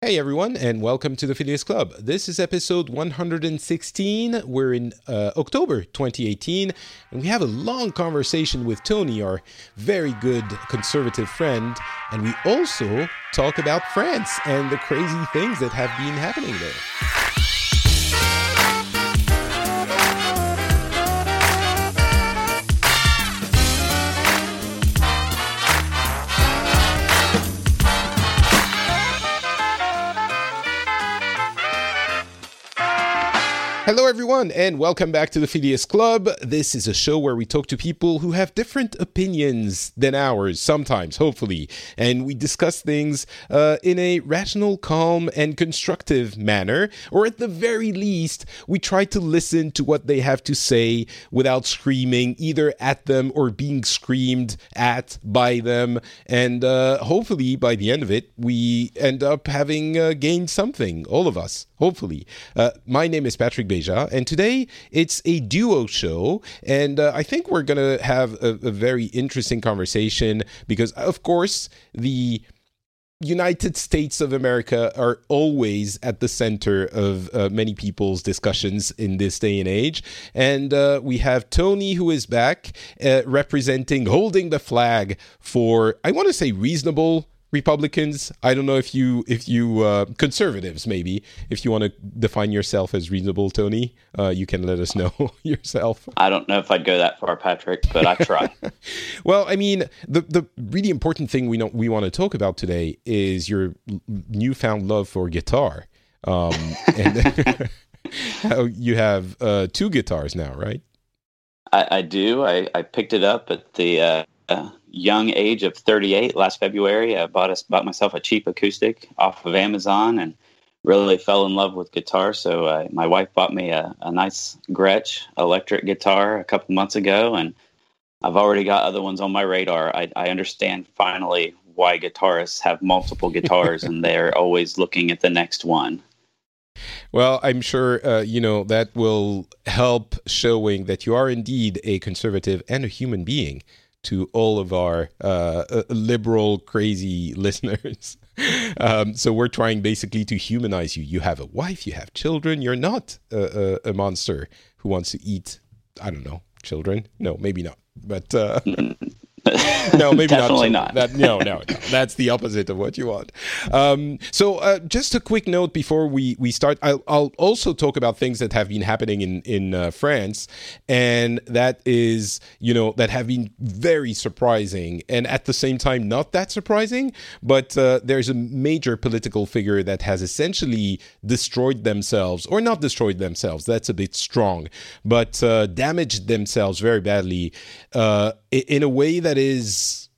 Hey everyone, and welcome to the Phileas Club. This is episode 116. We're in uh, October 2018, and we have a long conversation with Tony, our very good conservative friend, and we also talk about France and the crazy things that have been happening there. Hello, everyone, and welcome back to the Phileas Club. This is a show where we talk to people who have different opinions than ours, sometimes, hopefully, and we discuss things uh, in a rational, calm, and constructive manner, or at the very least, we try to listen to what they have to say without screaming either at them or being screamed at by them, and uh, hopefully, by the end of it, we end up having uh, gained something, all of us, hopefully. Uh, my name is Patrick Beja, and today it's a duo show, and uh, I think we're going to have a, a very interesting conversation because, of course, the United States of America are always at the center of uh, many people's discussions in this day and age. And uh, we have Tony, who is back uh, representing, holding the flag for, I want to say, reasonable Republicans. I don't know if you if you uh, conservatives maybe if you want to define yourself as reasonable, Tony, uh, you can let us know yourself. I don't know if I'd go that far, Patrick, but I try. well, I mean, the the really important thing we know we want to talk about today is your newfound love for guitar, um, and how you have uh, two guitars now, right? I, I do. I, I, picked it up at the uh, young age of 38 last February. I bought a, bought myself a cheap acoustic off of Amazon and really fell in love with guitar. So uh, my wife bought me a, a nice Gretsch electric guitar a couple months ago, and I've already got other ones on my radar. I, I understand finally why guitarists have multiple guitars and they're always looking at the next one. Well, I'm sure uh, you know that will help showing that you are indeed a conservative and a human being to all of our uh, uh liberal, crazy listeners. um, so we're trying basically to humanize you. You have a wife, you have children. You're not a, a, a monster who wants to eat. I don't know, children. No, maybe not. But uh, no, maybe Definitely not. not. That, no, no, no, that's the opposite of what you want. Um, so, uh, just a quick note before we we start. I'll, I'll, also talk about things that have been happening in in uh, France, and that is, you know, that have been very surprising, and at the same time not that surprising. But uh, there's a major political figure that has essentially destroyed themselves, or not destroyed themselves. That's a bit strong, but uh, damaged themselves very badly uh, in a way that is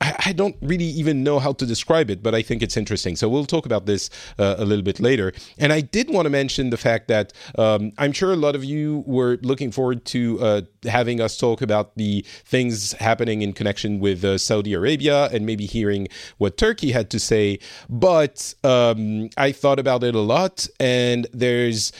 I don't really even know how to describe it, but I think it's interesting. So we'll talk about this uh, a little bit later. And I did want to mention the fact that um, I'm sure a lot of you were looking forward to uh, having us talk about the things happening in connection with uh, Saudi Arabia and maybe hearing what Turkey had to say. But um, I thought about it a lot, and there's.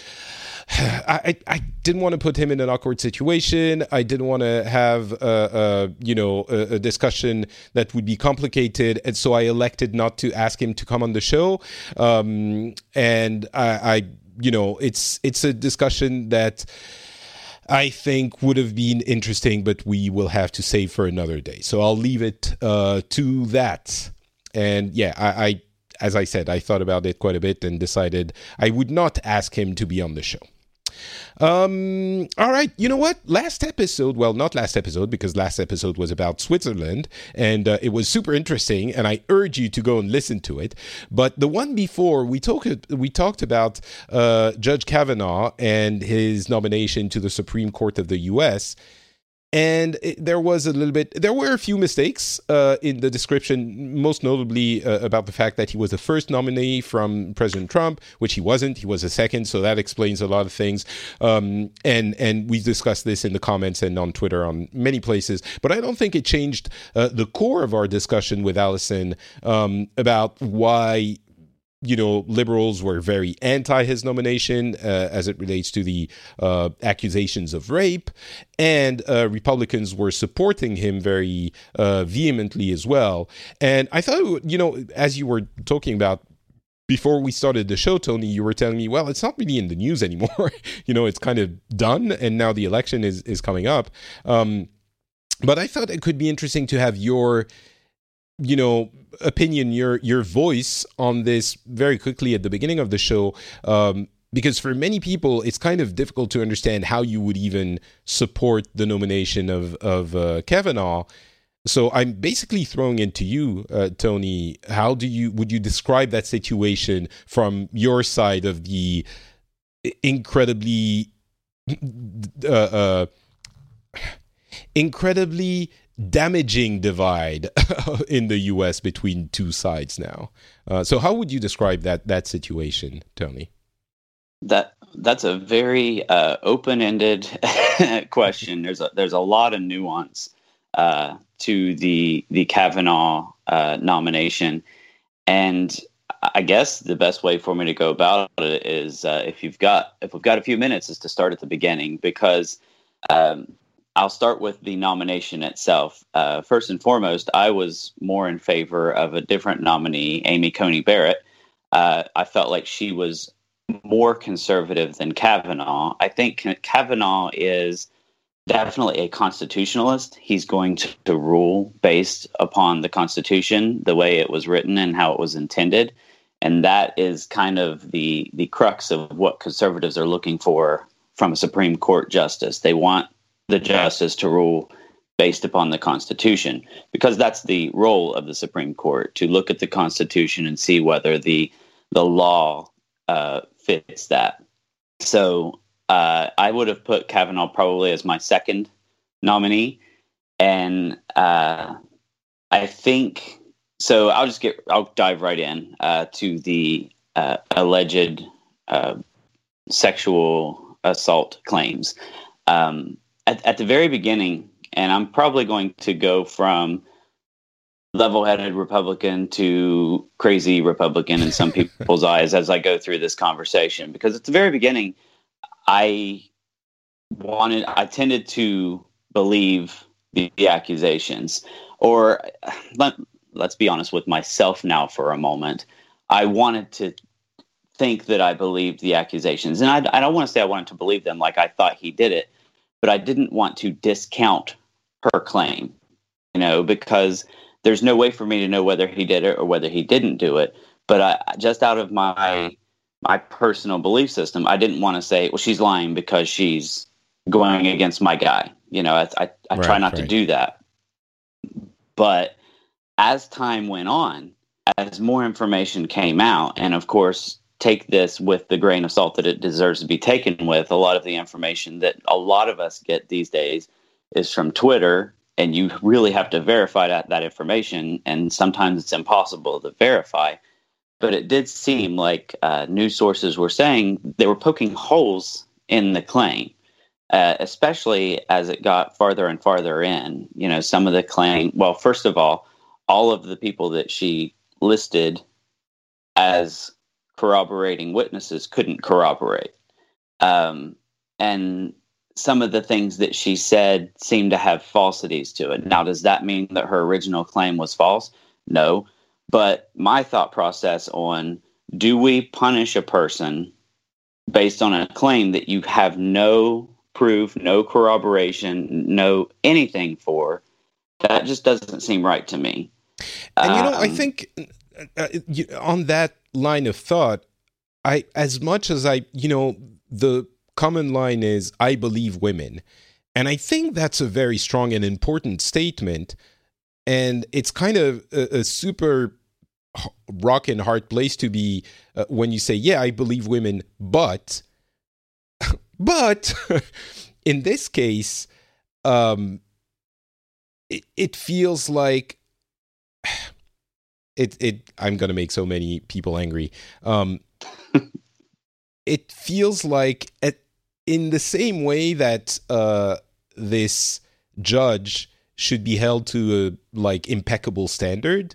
I, I didn't want to put him in an awkward situation. I didn't want to have a, a you know a, a, discussion that would be complicated, and so I elected not to ask him to come on the show. Um, and I, I, you know, it's it's a discussion that. I think would have been interesting, but we will have to save for another day. So I'll leave it uh, to that. And yeah, I, I, as I said, I thought about it quite a bit and decided I would not ask him to be on the show. Um, all right, you know what? Last episode, well, not last episode because last episode was about Switzerland and uh, it was super interesting, and I urge you to go and listen to it. But the one before, we talked we talked about uh, Judge Kavanaugh and his nomination to the Supreme Court of the U.S. and it, there was a little bit there were a few mistakes uh, in the description most notably uh, about the fact that he was the first nominee from president trump which he wasn't. He was a second so that explains a lot of things. Um, and and we discussed this in the comments and on twitter on many places. But i don't think it changed uh, the core of our discussion with allison um, about why you know, liberals were very anti his nomination uh, as it relates to the uh, accusations of rape, and uh, Republicans were supporting him very uh, vehemently as well. And I thought, you know, as you were talking about before we started the show, Tony, you were telling me, well, it's not really in the news anymore. you know, it's kind of done, and now the election is is coming up. Um, but I thought it could be interesting to have your you know opinion your your voice on this very quickly at the beginning of the show um, because for many people it's kind of difficult to understand how you would even support the nomination of of uh, Kavanaugh. So I'm basically throwing into you, uh, Tony. How do you would you describe that situation from your side of the incredibly uh, uh incredibly damaging divide in the U.S. between two sides now. Uh, so, how would you describe that that situation, Tony? That that's a very uh, open-ended question. There's a there's a lot of nuance uh, to the the Kavanaugh uh, nomination, and I guess the best way for me to go about it is uh, if you've got if we've got a few minutes, is to start at the beginning because. Um, I'll start with the nomination itself. Uh, first and foremost, I was more in favor of a different nominee, Amy Coney Barrett. Uh, I felt like she was more conservative than Kavanaugh. I think Kavanaugh is definitely a constitutionalist. He's going to, to rule based upon the Constitution, the way it was written and how it was intended. And that is kind of the the crux of what conservatives are looking for from a Supreme Court justice. They want the justice to rule based upon the Constitution, because that's the role of the Supreme Court to look at the Constitution and see whether the the law uh, fits that. So uh, I would have put Kavanaugh probably as my second nominee, and uh, I think so. I'll just get I'll dive right in uh, to the uh, alleged uh, sexual assault claims. Um, at, at the very beginning, and I'm probably going to go from level-headed Republican to crazy Republican in some people's eyes as I go through this conversation. Because at the very beginning, I wanted, I tended to believe the, the accusations, or let, let's be honest with myself now for a moment. I wanted to think that I believed the accusations, and I, I don't want to say I wanted to believe them like I thought he did it, but I didn't want to discount her claim, you know, because there's no way for me to know whether he did it or whether he didn't do it. But I, just out of my my personal belief system, I didn't want to say, well, she's lying because she's going against my guy. You know, I, I, I right, try not right. to do that. But as time went on, as more information came out, and of course, take this with the grain of salt that it deserves to be taken with. A lot of the information that a lot of us get these days is from Twitter, and you really have to verify that, that information. And sometimes it's impossible to verify. But it did seem like uh, news sources were saying they were poking holes in the claim, uh, especially as it got farther and farther in. You know, some of the claim, well, first of all, all of the people that she listed as corroborating witnesses couldn't corroborate. Um, and some of the things that she said seemed to have falsities to it. Now, does that mean that her original claim was false? No. But my thought process on do we punish a person based on a claim that you have no proof, no corroboration, no anything for? That just doesn't seem right to me. And you know, um, I think uh, on that line of thought, I as much as I, you know, the common line is I believe women. And I think that's a very strong and important statement. And it's kind of a, a super rock and hard place to be uh, when you say, yeah, I believe women, but, but in this case, um, it, it feels like it. It. I'm gonna make so many people angry. Um, it feels like at, in the same way that uh, this judge should be held to a like impeccable standard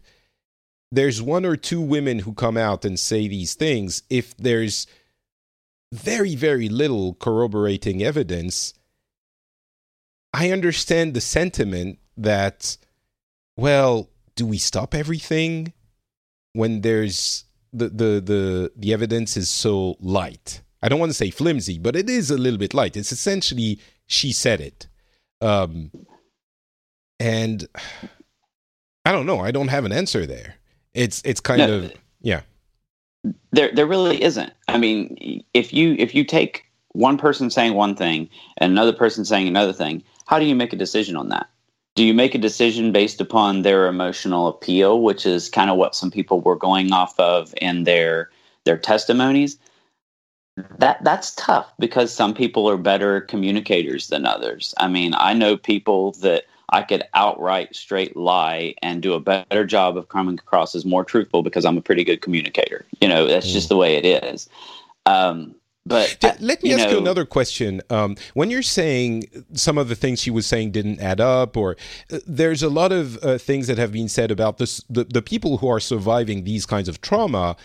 there's one or two women who come out and say these things if there's very very little corroborating evidence i understand the sentiment that well do we stop everything when there's the the the, the evidence is so light i don't want to say flimsy but it is a little bit light it's essentially she said it um and I don't know. I don't have an answer there. It's it's kind no, of yeah. There there really isn't. I mean, if you if you take one person saying one thing and another person saying another thing, how do you make a decision on that? Do you make a decision based upon their emotional appeal, which is kind of what some people were going off of in their their testimonies? That that's tough because some people are better communicators than others. I mean, I know people that I could outright straight lie and do a better job of coming across as more truthful because I'm a pretty good communicator. You know, that's mm. just the way it is. Um, but let me you ask know, you another question. Um, when you're saying some of the things she was saying didn't add up, or uh, there's a lot of uh, things that have been said about this, the, the people who are surviving these kinds of trauma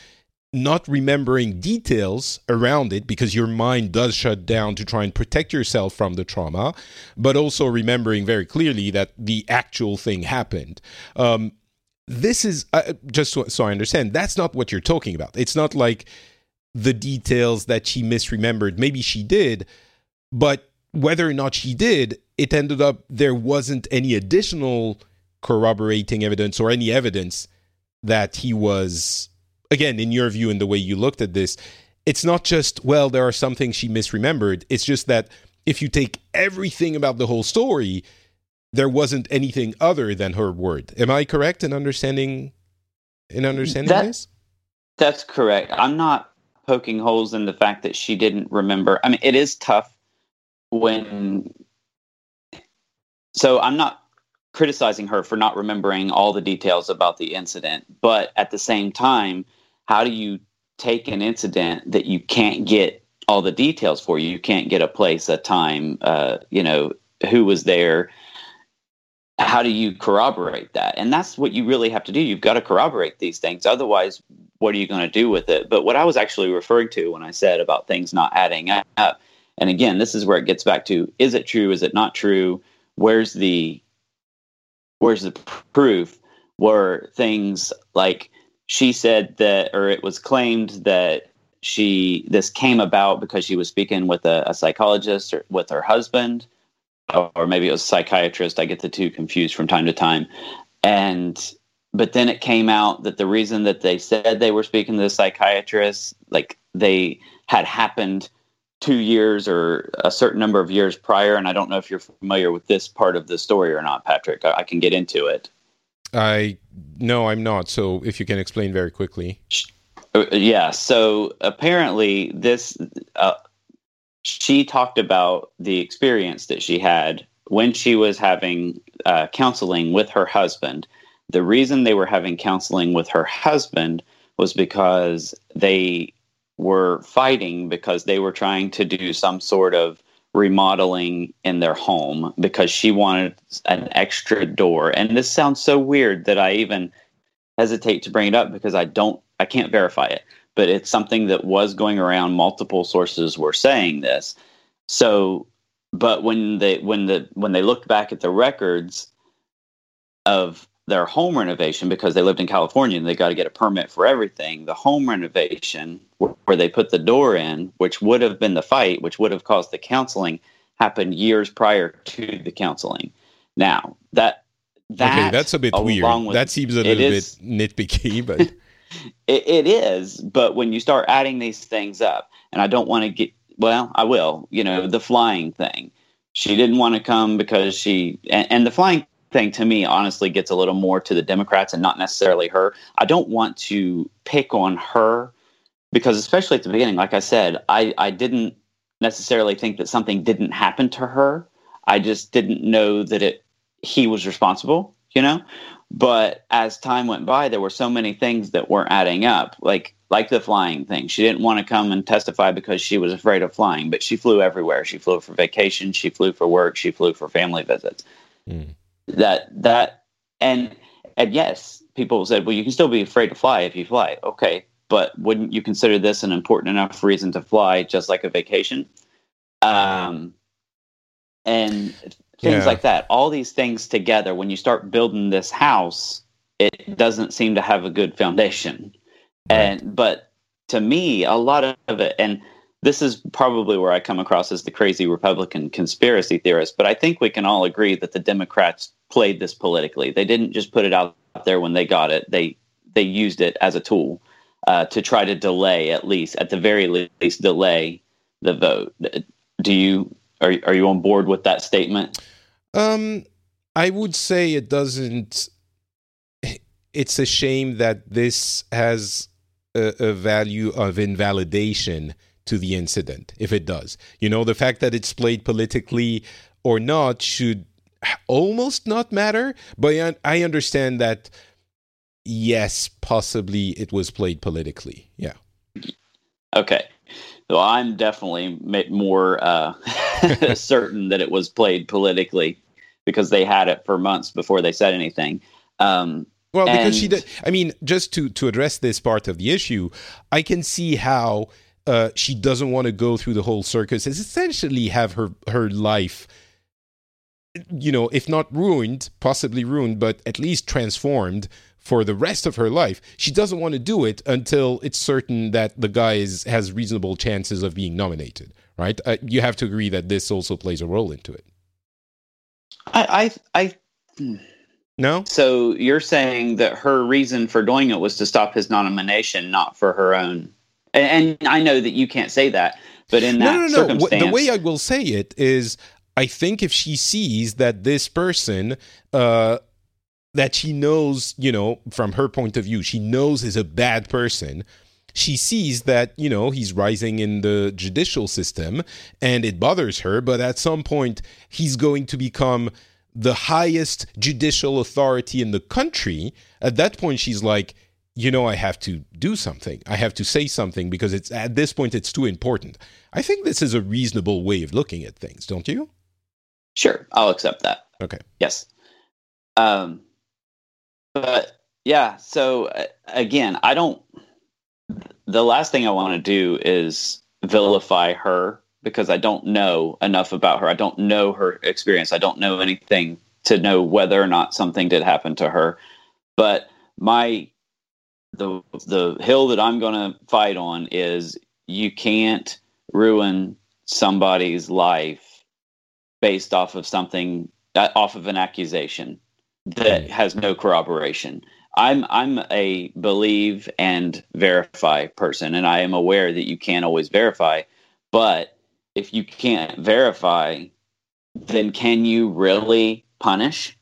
not remembering details around it because your mind does shut down to try and protect yourself from the trauma, but also remembering very clearly that the actual thing happened. Um, this is uh, just so, so I understand. That's not what you're talking about. It's not like the details that she misremembered. Maybe she did, but whether or not she did, it ended up there wasn't any additional corroborating evidence or any evidence that he was again, in your view and the way you looked at this, it's not just, well, there are some things she misremembered. It's just that if you take everything about the whole story, there wasn't anything other than her word. Am I correct in understanding in understanding that, this? That's correct. I'm not poking holes in the fact that she didn't remember. I mean, it is tough when so I'm not criticizing her for not remembering all the details about the incident, but at the same time, how do you take an incident that you can't get all the details for you? Can't get a place, a time, uh, you know, who was there. How do you corroborate that? And that's what you really have to do. You've got to corroborate these things. Otherwise, what are you going to do with it? But what I was actually referring to when I said about things not adding up, and again, this is where it gets back to: is it true? Is it not true? Where's the where's the proof? Were things like she said that, or it was claimed that she this came about because she was speaking with a, a psychologist or with her husband, or maybe it was a psychiatrist. I get the two confused from time to time, and but then it came out that the reason that they said they were speaking to the psychiatrist, like they had happened two years or a certain number of years prior. And I don't know if you're familiar with this part of the story or not, Patrick. I, I can get into it. I no, I'm not. So if you can explain very quickly. Uh, yeah. So apparently, this uh, she talked about the experience that she had when she was having uh, counseling with her husband. The reason they were having counseling with her husband was because they were fighting because they were trying to do some sort of remodeling in their home because she wanted an extra door. And this sounds so weird that I even hesitate to bring it up because I don't I can't verify it. But it's something that was going around multiple sources were saying this. So but when they when the when they looked back at the records of their home renovation because they lived in California and they got to get a permit for everything. The home renovation where they put the door in, which would have been the fight, which would have caused the counseling, happened years prior to the counseling. Now that that okay, that's a bit weird. With, that seems a little is, bit nitpicky, but it, it is. But when you start adding these things up, and I don't want to get well, I will. You know, the flying thing. She didn't want to come because she and, and the flying thing to me honestly gets a little more to the Democrats and not necessarily her. I don't want to pick on her because especially at the beginning, like I said, I, I didn't necessarily think that something didn't happen to her. I just didn't know that it he was responsible, you know. But as time went by, there were so many things that weren't adding up, like like the flying thing. She didn't want to come and testify because she was afraid of flying, but she flew everywhere. She flew for vacation, she flew for work, she flew for family visits. Mm. That that and and yes, people said, well, you can still be afraid to fly if you fly. Okay, but wouldn't you consider this an important enough reason to fly, just like a vacation? Um, and things yeah. like that. All these things together, when you start building this house, it doesn't seem to have a good foundation. Right. And but to me, a lot of it, and this is probably where I come across as the crazy Republican conspiracy theorist, but I think we can all agree that the Democrats played this politically. They didn't just put it out there when they got it. They they used it as a tool uh, to try to delay, at least at the very least, delay the vote. Do you are are you on board with that statement? Um, I would say it doesn't. It's a shame that this has a, a value of invalidation to the incident, if it does. You know, the fact that it's played politically or not should almost not matter. But I understand that, yes, possibly it was played politically. Yeah. Okay. So I'm definitely more uh, certain that it was played politically because they had it for months before they said anything. Um, well, because and... she did. I mean, just to to address this part of the issue, I can see how uh, she doesn't want to go through the whole circus. It's essentially have her her life, you know, if not ruined, possibly ruined, but at least transformed for the rest of her life. She doesn't want to do it until it's certain that the guy is, has reasonable chances of being nominated, right? Uh, you have to agree that this also plays a role into it. I, I, I no. So you're saying that her reason for doing it was to stop his nomination, not for her own. And, and I know that you can't say that, but in that no, no, no. circumstance, the way I will say it is, I think if she sees that this person uh, that she knows, you know, from her point of view, she knows is a bad person. She sees that, you know, he's rising in the judicial system and it bothers her, but at some point he's going to become the highest judicial authority in the country. At that point, she's like, you know, I have to do something. I have to say something because it's at this point it's too important. I think this is a reasonable way of looking at things, don't you? Sure, I'll accept that. Okay. Yes. Um, but yeah, so uh, again, I don't. The last thing I want to do is vilify her because I don't know enough about her. I don't know her experience. I don't know anything to know whether or not something did happen to her. But my the the hill that I'm going to fight on is you can't ruin somebody's life based off of something uh, off of an accusation that hmm. has no corroboration. I'm I'm a believe and verify person, and I am aware that you can't always verify. But if you can't verify, then can you really punish?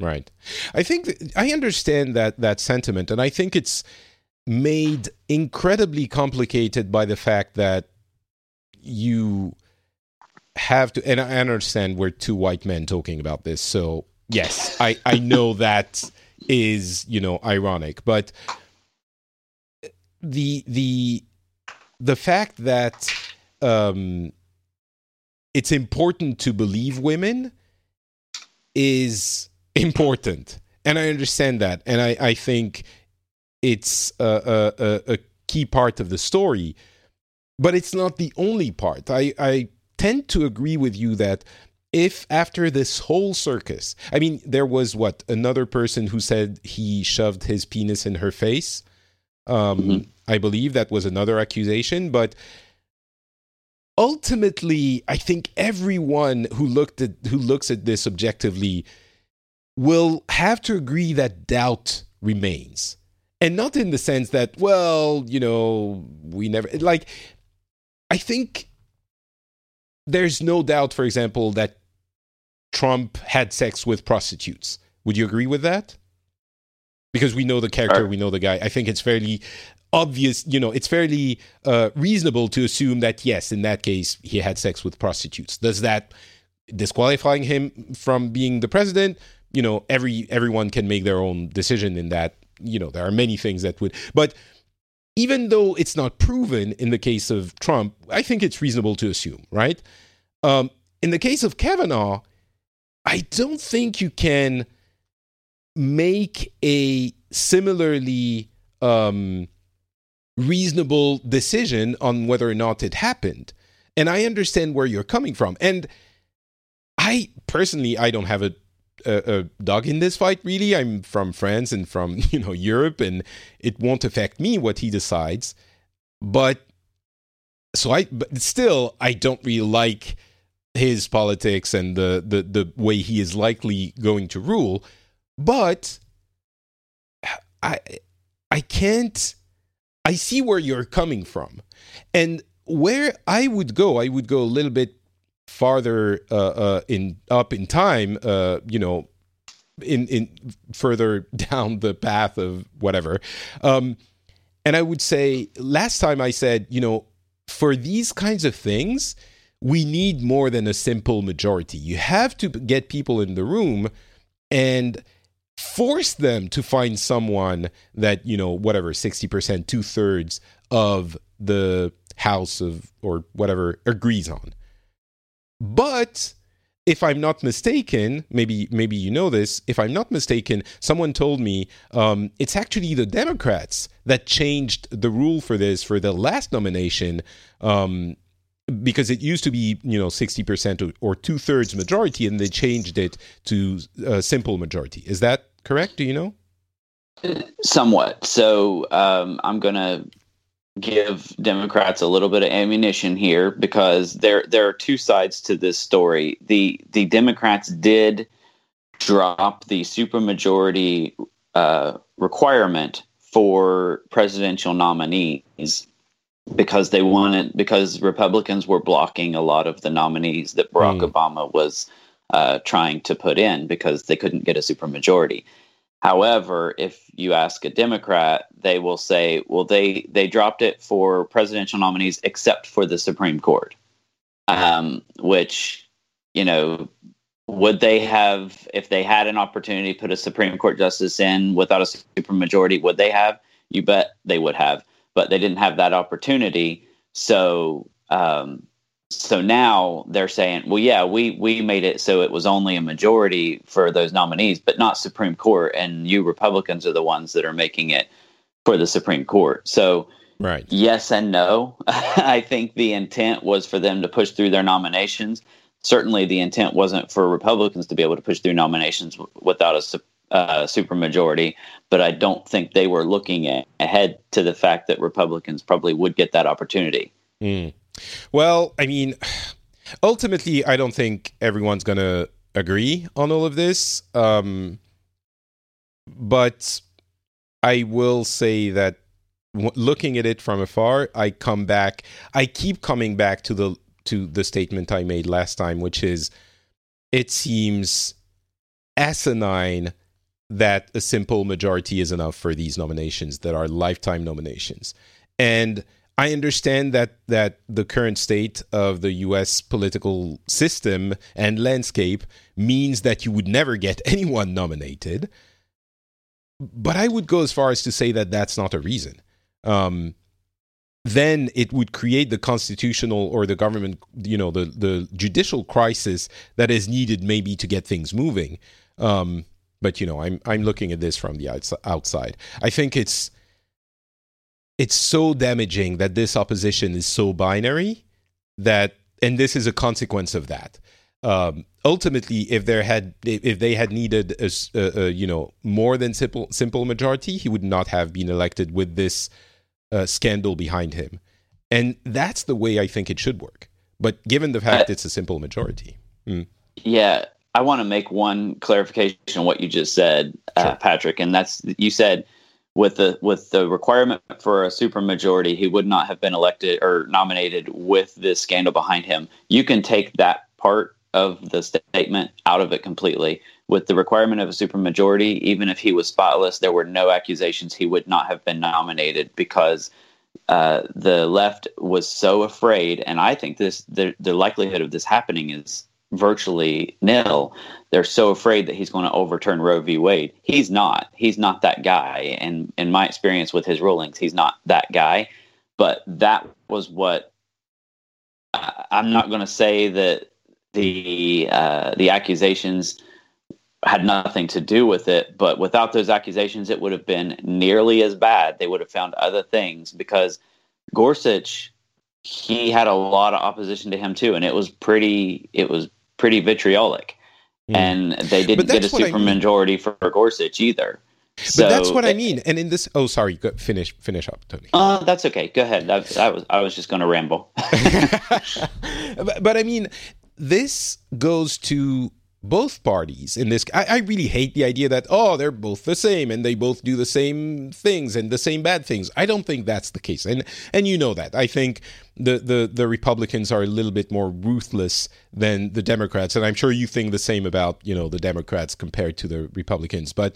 Right. I think I understand that that sentiment, and I think it's made incredibly complicated by the fact that you have to. And I understand we're two white men talking about this, so yes, I I know that is you know ironic, but the the the fact that um, it's important to believe women is important, and I understand that, and I I think it's a, a, a key part of the story, but it's not the only part. I I tend to agree with you that if after this whole circus, I mean, there was what another person who said he shoved his penis in her face. Um, mm-hmm. I believe that was another accusation, but ultimately, I think everyone who looked at who looks at this objectively will have to agree that doubt remains, and not in the sense that, well, you know, we never like. I think there's no doubt, for example, that Trump had sex with prostitutes. Would you agree with that? Because we know the character, we know the guy. I think it's fairly obvious, you know, it's fairly uh, reasonable to assume that, yes, in that case, he had sex with prostitutes. Does that disqualifying him from being the president, you know, every everyone can make their own decision in that. You know, there are many things that would, but even though it's not proven in the case of Trump, I think it's reasonable to assume, right? Um, in the case of Kavanaugh, I don't think you can make a similarly um, reasonable decision on whether or not it happened. And I understand where you're coming from. And I personally, I don't have a, a, a, dog in this fight. Really, I'm from France and from you know Europe, and it won't affect me what he decides. But so I, but still, I don't really like his politics and the the the way he is likely going to rule. But I I can't I see where you're coming from. And where I would go, I would go a little bit farther uh, uh, in up in time, uh, you know, in in further down the path of whatever. Um, and I would say last time I said, you know, for these kinds of things, we need more than a simple majority. You have to get people in the room and force them to find someone that you know whatever 60% two-thirds of the house of or whatever agrees on but if i'm not mistaken maybe maybe you know this if i'm not mistaken someone told me um, it's actually the democrats that changed the rule for this for the last nomination um, because it used to be you know 60% or, two-thirds majority and they changed it to a simple majority. Is that correct? Do you know? Somewhat. So um, i'm going to give democrats a little bit of ammunition here because there there are two sides to this story. The the democrats did drop the supermajority uh, requirement for presidential nominees because they wanted because Republicans were blocking a lot of the nominees that Barack mm. Obama was uh, trying to put in because they couldn't get a supermajority. However, if you ask a Democrat, they will say, "Well, they they dropped it for presidential nominees except for the Supreme Court," um, which you know. Would they have, if they had an opportunity to put a Supreme Court justice in without a supermajority, would they have? You bet they would have but they didn't have that opportunity. So um, so now they're saying, well, yeah, we we made it so it was only a majority for those nominees, but not Supreme Court, and you Republicans are the ones that are making it for the Supreme Court. So. Right. Yes and no. I think the intent was for them to push through their nominations. Certainly, the intent wasn't for Republicans to be able to push through nominations without a uh, supermajority, but I don't think they were looking at, ahead to the fact that Republicans probably would get that opportunity. Mm. Well, I mean, ultimately, I don't think everyone's going to agree on all of this. Um, but I will say that w- looking at it from afar, I come back. I keep coming back to the to the statement I made last time, which is, it seems asinine that a simple majority is enough for these nominations that are lifetime nominations. And I understand that that the current state of the US political system and landscape means that you would never get anyone nominated. But I would go as far as to say that that's not a reason. Um, then it would create the constitutional or the government, you know, the, the judicial crisis that is needed maybe to get things moving. Um, but you know, I'm I'm looking at this from the outside. I think it's it's so damaging that this opposition is so binary that, and this is a consequence of that. Um, ultimately, if there had if they had needed a, a, a, you know more than simple simple majority, he would not have been elected with this uh, scandal behind him, and that's the way I think it should work. But given the fact it's a simple majority, mm. yeah, I want to make one clarification on what you just said, uh, sure. uh, Patrick, and that's you said with the with the requirement for a supermajority, he would not have been elected or nominated with this scandal behind him. You can take that part of the statement out of it completely. With the requirement of a supermajority, even if he was spotless, there were no accusations he would not have been nominated because uh, the left was so afraid. And I think this the the likelihood of this happening is virtually nil. They're so afraid that he's going to overturn Roe v. Wade. He's not. He's not that guy. And in my experience with his rulings, he's not that guy. But that was what I, I'm not going to say that the uh, the accusations had nothing to do with it. But without those accusations, it would have been nearly as bad. They would have found other things because Gorsuch, he had a lot of opposition to him too, and it was pretty. It was pretty vitriolic, mm. and they didn't get a supermajority I mean. for Gorsuch either. So, but that's what I mean. And in this, oh, sorry, go, finish finish up, Tony. Uh, that's okay. Go ahead. I, I was I was just going to ramble. but, but I mean, this goes to both parties in this I, I, really hate the idea that oh they're both the same and they both do the same things and the same bad things. I don't think that's the case. And and you know that. I think the the the republicans are a little bit more ruthless than the democrats. And i'm sure you think the same about you know the democrats compared to the republicans. But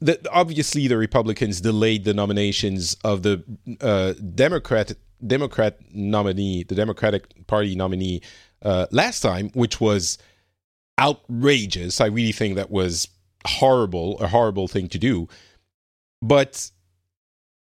the, obviously the republicans delayed the nominations of the uh, democrat democrat nominee the democratic party nominee uh, last time which was outrageous. I really think that was horrible, a horrible thing to do. But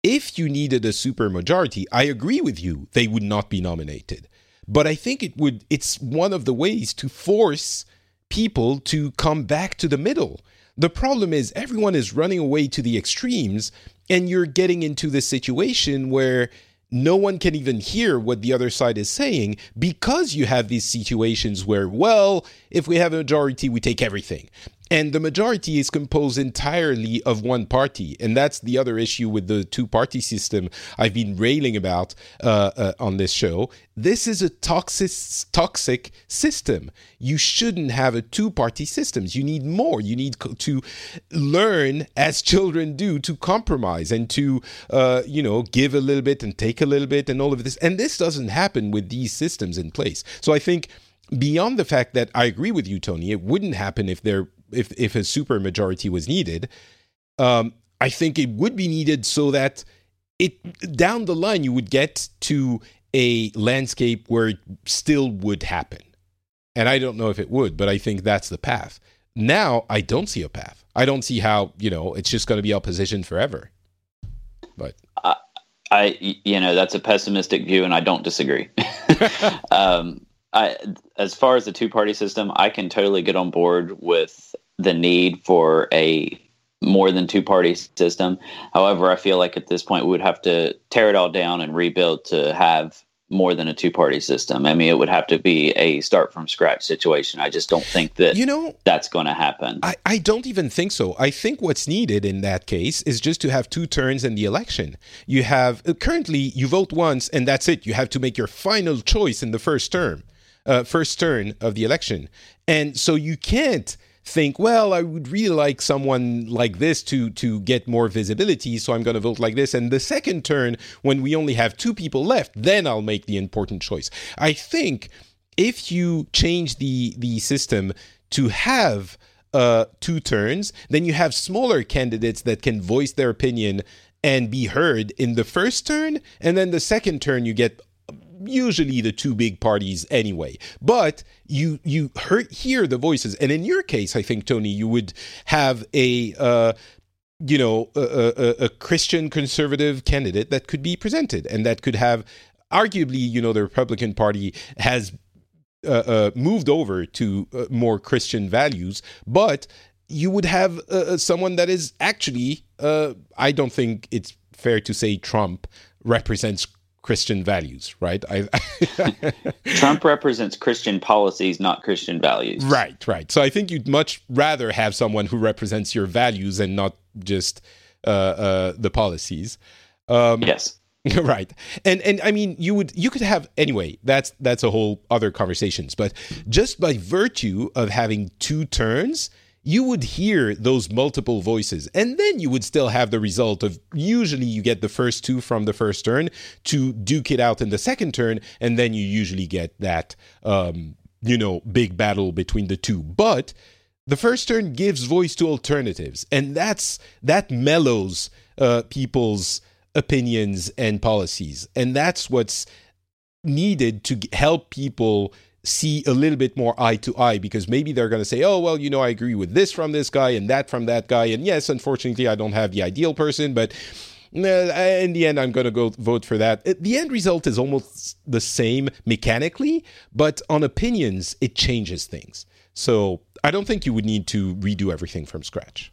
if you needed a super majority, I agree with you, they would not be nominated. But I think it would it's one of the ways to force people to come back to the middle. The problem is everyone is running away to the extremes and you're getting into this situation where no one can even hear what the other side is saying because you have these situations where, well, if we have a majority, we take everything and the majority is composed entirely of one party and that's the other issue with the two party system i've been railing about uh, uh, on this show. This is a toxic toxic system. You shouldn't have a two party system you need more. You need to learn as children do to compromise and to uh, you know give a little bit and take a little bit and all of this. And this doesn't happen with these systems in place. So i think beyond the fact that I agree with you, Tony, it wouldn't happen if there if if a super majority was needed. Um, I think it would be needed so that it down the line you would get to a landscape where it still would happen. And I don't know if it would, but I think that's the path. Now I don't see a path. I don't see how, you know, it's just going to be opposition forever. But uh, I, you know, that's a pessimistic view, and I don't disagree. um, I, as far as the two party system, I can totally get on board with the need for a more than two party system. However, I feel like at this point we would have to tear it all down and rebuild to have more than a two party system. I mean, it would have to be a start from scratch situation. I just don't think that you know that's going to happen. I, I don't even think so. I think what's needed in that case is just to have two turns in the election. You have uh, currently you vote once and that's it. You have to make your final choice in the first term uh, first turn of the election. And so you can't think, well, I would really like someone like this to to get more visibility, so I'm going to vote like this. And the second turn, when we only have two people left, then I'll make the important choice. I think if you change the the system to have uh, two turns, then you have smaller candidates that can voice their opinion and be heard in the first turn, and then the second turn you get usually the two big parties anyway. But you you hear, the voices, and in your case, I think Tony, you would have a. Uh, you know, a, a, a Christian conservative candidate that could be presented, and that could have, arguably, you know, the Republican Party has uh, uh, moved over to uh, more Christian values, but you would have uh, uh, someone that is actually, uh, I don't think it's fair to say Trump represents Christian values, right? I, Trump represents Christian policies, not Christian values. Right, right. So I think you'd much rather have someone who represents your values and not just uh, uh, the policies. Um, yes. Right, and and I mean, you would you could have anyway. That's that's a whole other conversations. But just by virtue of having two turns, you would hear those multiple voices. And then you would still have the result of usually you get the first two from the first turn to duke it out in the second turn. And then you usually get that, um, you know, big battle between the two. But the first turn gives voice to alternatives. And that's that mellows uh, people's opinions and policies. And that's what's needed to help people see a little bit more eye to eye because maybe they're going to say, oh, well, you know, I agree with this from this guy and that from that guy. And yes, unfortunately, I don't have the ideal person, but in the end, I'm going to go vote for that. Uh, the end result is almost the same mechanically, but on opinions, it changes things. So I don't think you would need to redo everything from scratch.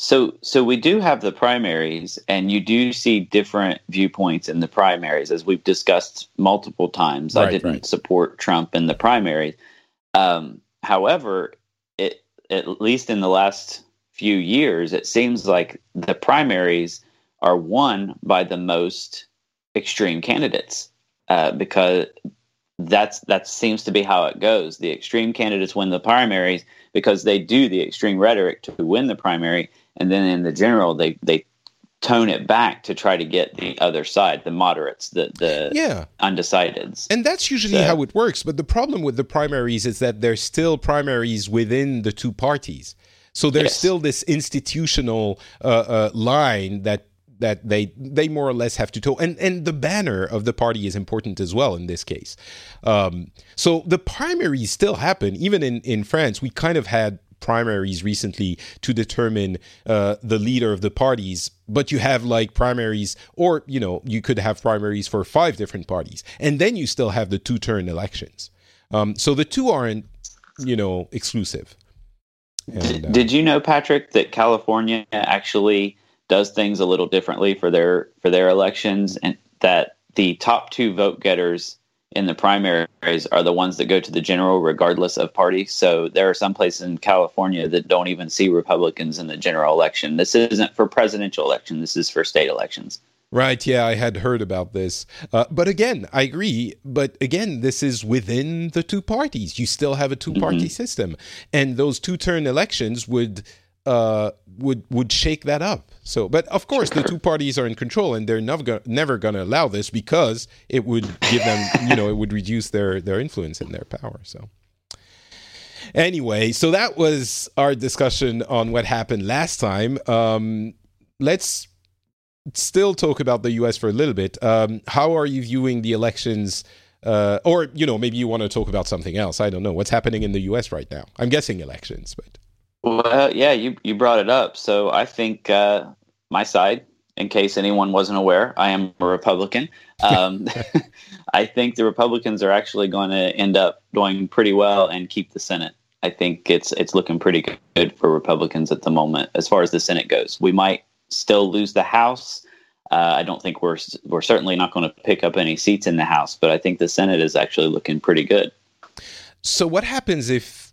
So, so we do have the primaries, and you do see different viewpoints in the primaries, as we've discussed multiple times. Right, I didn't right. support Trump in the primary. Um, however, it at least in the last few years, it seems like the primaries are won by the most extreme candidates uh, because that's that seems to be how it goes. The extreme candidates win the primaries because they do the extreme rhetoric to win the primary, and then in the general they they tone it back to try to get the other side, the moderates, the the yeah. undecideds. And that's usually so, how it works. But the problem with the primaries is that there's still primaries within the two parties. So there's yes. still this institutional uh, uh, line that that they they more or less have to toe and and the banner of the party is important as well in this case um, so the primaries still happen even in in france we kind of had primaries recently to determine uh, the leader of the parties. But you have like primaries or you know you could have primaries for five different parties and then you still have the two turn elections. Um, so the two aren't you know exclusive. And, uh, did you know patrick that california actually does things a little differently for their for their elections, and that the top two vote getters in the primaries are the ones that go to the general regardless of party. So there are some places in California that don't even see Republicans in the general election. This isn't for presidential election. This is for state elections. Right. Yeah, I had heard about this. Uh, but again, I agree. But again, this is within the two parties. You still have a two party mm-hmm. system. And those two turn elections would uh, would would shake that up. So, but of course, the two parties are in control, and they're never never going to allow this because it would give them, you know, it would reduce their their influence and their power. So, anyway, so that was our discussion on what happened last time. Um, let's still talk about the U.S. for a little bit. Um, how are you viewing the elections? Uh, or you know, maybe you want to talk about something else. I don't know what's happening in the U.S. right now. I'm guessing elections, but. Well, yeah, you you brought it up. So I think uh, my side, in case anyone wasn't aware, I am a Republican. Um, I think the Republicans are actually going to end up doing pretty well and keep the Senate. I think it's it's looking pretty good for Republicans at the moment as far as the Senate goes. We might still lose the House. Uh, I don't think we're we're certainly not going to pick up any seats in the House, but I think the Senate is actually looking pretty good. So, what happens if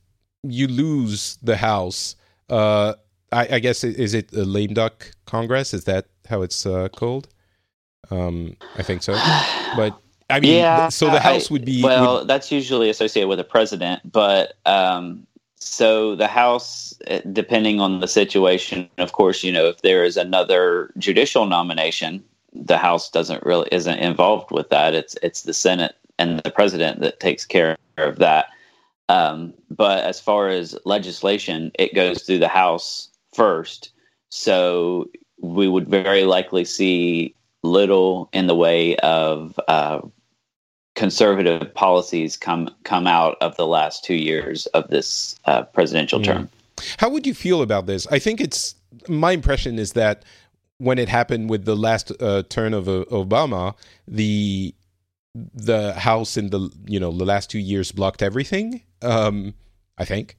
you lose the House. Uh, I, I, guess is it a lame duck Congress? Is that how it's uh, called? Um, I think so. But I mean, yeah, so the House would be well. Would, that's usually associated with a president, but um, so the House, eh, depending on the situation, of course, you know, if there is another judicial nomination, the House doesn't really isn't involved with that. It's it's the Senate and the president that takes care of that. Um, but as far as legislation, it goes through the House first. So we would very likely see little in the way of uh, conservative policies come come out of the last two years of this uh, presidential yeah. term. How would you feel about this? I think it's my impression is that when it happened with the last uh, turn of uh, Obama, the the House in the you know the last two years blocked everything. Um, I think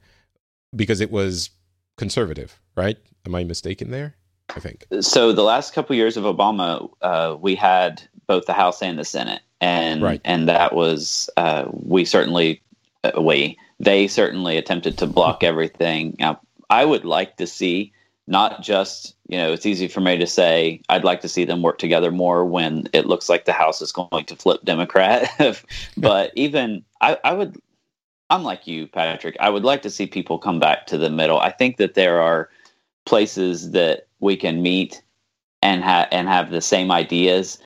because it was conservative, right? Am I mistaken there? I think so. The last couple years of Obama, uh, we had both the House and the Senate, and right. and that was uh, we certainly uh, we they certainly attempted to block everything. Now, I would like to see not just you know it's easy for me to say i'd like to see them work together more when it looks like the house is going to flip democrat but even I, I, would i'm like you patrick. I would like to see people come back to the middle. I think that there are places that we can meet and and have the same ideas.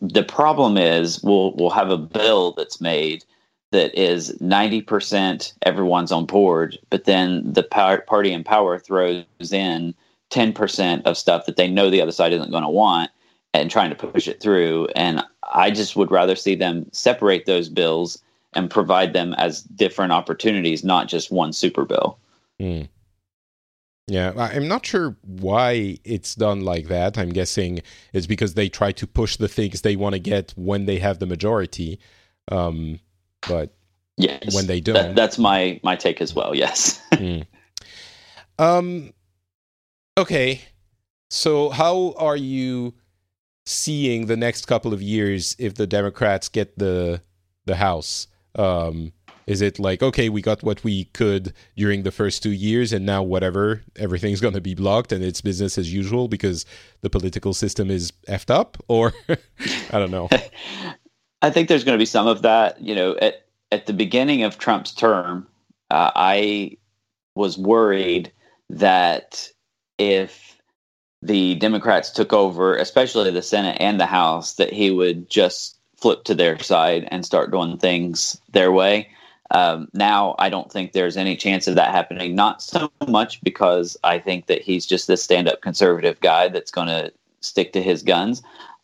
The problem is we'll we'll have a bill that's made that is 90% everyone's on board, but then the power, party in power throws in 10% of stuff that they know the other side isn't going to want and trying to push it through. And I just would rather see them separate those bills and provide them as different opportunities, not just one super bill. Mm. Yeah, I'm not sure why it's done like that. I'm guessing it's because they try to push the things they want to get when they have the majority. Um, but yes, when they don't, that, that's my my take as well. Yes. mm. Um. Okay, so how are you seeing the next couple of years if the Democrats get the the House? Um, is it like, okay, we got what we could during the first two years, and now whatever, everything's going to be blocked and it's business as usual because the political system is effed up? Or I don't know. I think there's going to be some of that. You know, at, at the beginning of Trump's term, uh, I was worried that if the Democrats took over, especially the Senate and the House, that he would just flip to their side and start doing things their way. Um, now, I don't think there's any chance of that happening. Not so much because I think that he's just this stand-up conservative guy that's going to stick to his guns.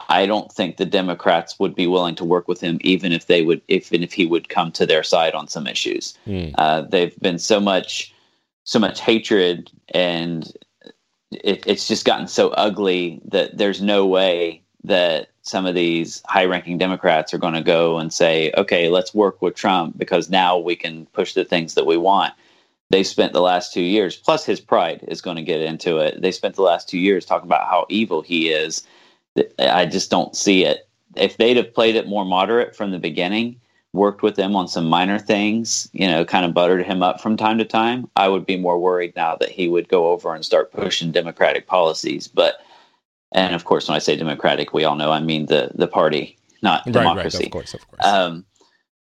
I don't think the Democrats would be willing to work with him, even if they would, even if he would come to their side on some issues. Mm. Uh, they've been so much, so much hatred, and it, it's just gotten so ugly that there's no way that some of these high ranking Democrats are going to go and say, okay, let's work with Trump because now we can push the things that we want. They spent the last two years, plus his pride is going to get into it. They spent the last two years talking about how evil he is. I just don't see it. If they'd have played it more moderate from the beginning, worked with him on some minor things, you know, kind of buttered him up from time to time, I would be more worried now that he would go over and start pushing Democratic policies. But and of course, when I say democratic, we all know I mean the the party, not democracy. Right, right. Of course, of course. Um,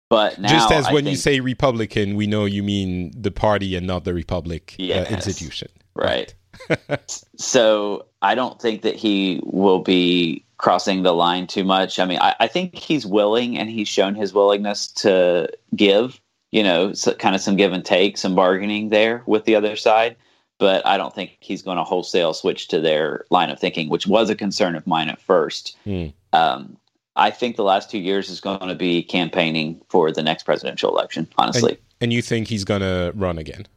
but now, just as I when think, you say Republican, we know you mean the party and not the Republic uh, yes, uh, institution. Right. right. so I don't think that he will be crossing the line too much. I mean, I, I, think he's willing and he's shown his willingness to give, you know, so kind of some give and take, some bargaining there with the other side but I don't think he's going to wholesale switch to their line of thinking, which was a concern of mine at first. Mm. Um, I think the last two years is going to be campaigning for the next presidential election, honestly. And, and you think he's going to run again?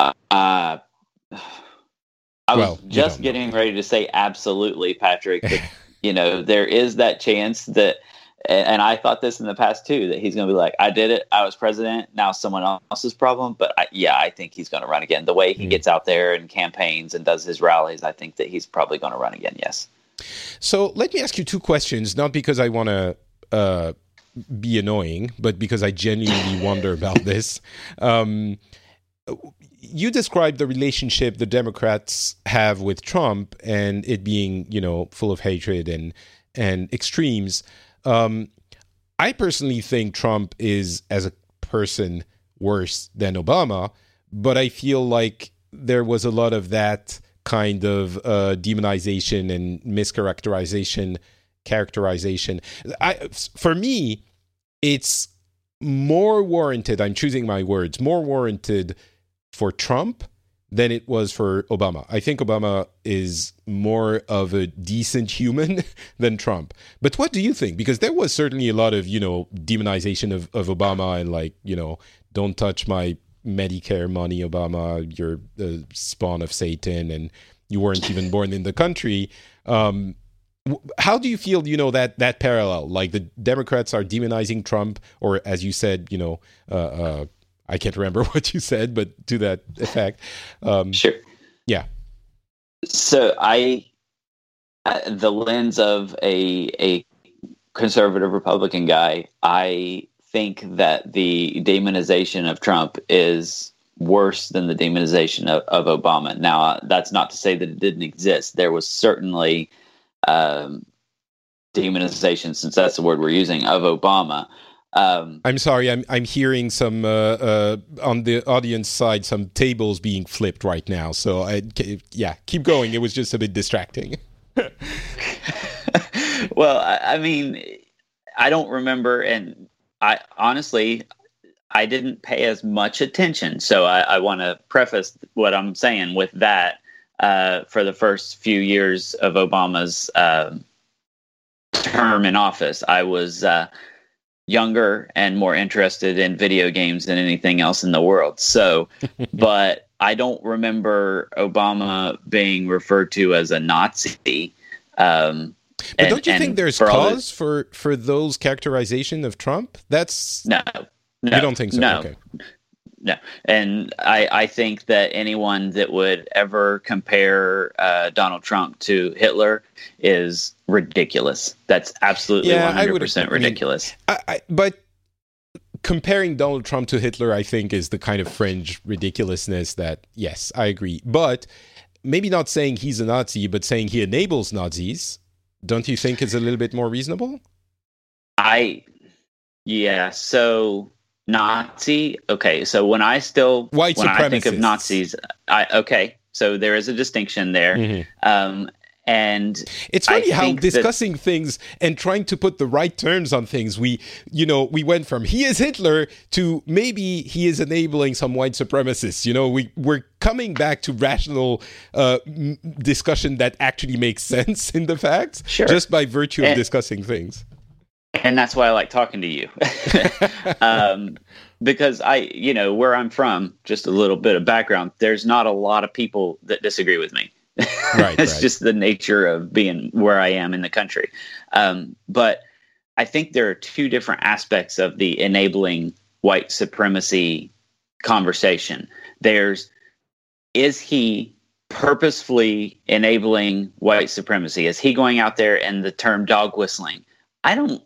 Uh, uh, I well, was just getting ready to say absolutely, Patrick. But, you know, there is that chance that and I thought this in the past too that he's going to be like, I did it, I was president, now someone else's problem. But I, yeah, I think he's going to run again. The way he mm. gets out there and campaigns and does his rallies, I think that he's probably going to run again. Yes. So let me ask you two questions, not because I want to uh, be annoying, but because I genuinely wonder about this. Um, you described the relationship the Democrats have with Trump and it being, you know, full of hatred and and extremes. Um, I personally think Trump is, as a person, worse than Obama, but I feel like there was a lot of that kind of uh, demonization and mischaracterization, characterization. I, for me, it's more warranted. I'm choosing my words. More warranted for Trump than it was for Obama. I think Obama is more of a decent human than Trump. But what do you think? Because there was certainly a lot of, you know, demonization of, of Obama and like, you know, don't touch my Medicare money, Obama, you're the spawn of Satan and you weren't even born in the country. Um, how do you feel, you know, that that parallel? Like the Democrats are demonizing Trump, or as you said, you know, uh, uh, I can't remember what you said, but to that effect. Um, sure. Yeah. So I, uh, the lens of a a conservative Republican guy, I think that the demonization of Trump is worse than the demonization of, of Obama. Now, uh, that's not to say that it didn't exist. There was certainly um, demonization, since that's the word we're using, of Obama. Um, I'm sorry, I'm I'm hearing some uh, uh, on the audience side some tables being flipped right now. So I, yeah, keep going. It was just a bit distracting. well, I, I, mean, I don't remember, and I honestly I didn't pay as much attention. So I, I want to preface what I'm saying with that. Uh, for the first few years of Obama's uh, term in office, I was uh, younger and more interested in video games than anything else in the world. So, but I don't remember Obama being referred to as a Nazi. Um, but and, don't you think there's for cause for for those characterization of Trump? That's no, no, you don't think so? No, okay. No. And I I think that anyone that would ever compare uh, Donald Trump to Hitler is ridiculous. That's absolutely one hundred percent ridiculous. I, I, but comparing Donald Trump to Hitler, I think, is the kind of fringe ridiculousness that yes, I agree. But maybe not saying he's a Nazi, but saying he enables Nazis don't you think is a little bit more reasonable? I, yeah. So Nazi. Okay. So when I still white when I think of Nazis, I okay. So there is a distinction there. Mm-hmm. Um, and it's funny how discussing that, things and trying to put the right terms on things we you know we went from he is hitler to maybe he is enabling some white supremacists you know we we're coming back to rational uh, discussion that actually makes sense in the facts sure. just by virtue and, of discussing things and that's why i like talking to you um, because i you know where i'm from just a little bit of background there's not a lot of people that disagree with me Right. it's right. just the nature of being where I am in the country. Um, but I think there are two different aspects of the enabling white supremacy conversation. There's is he purposefully enabling white supremacy? Is he going out there and the term dog whistling? I don't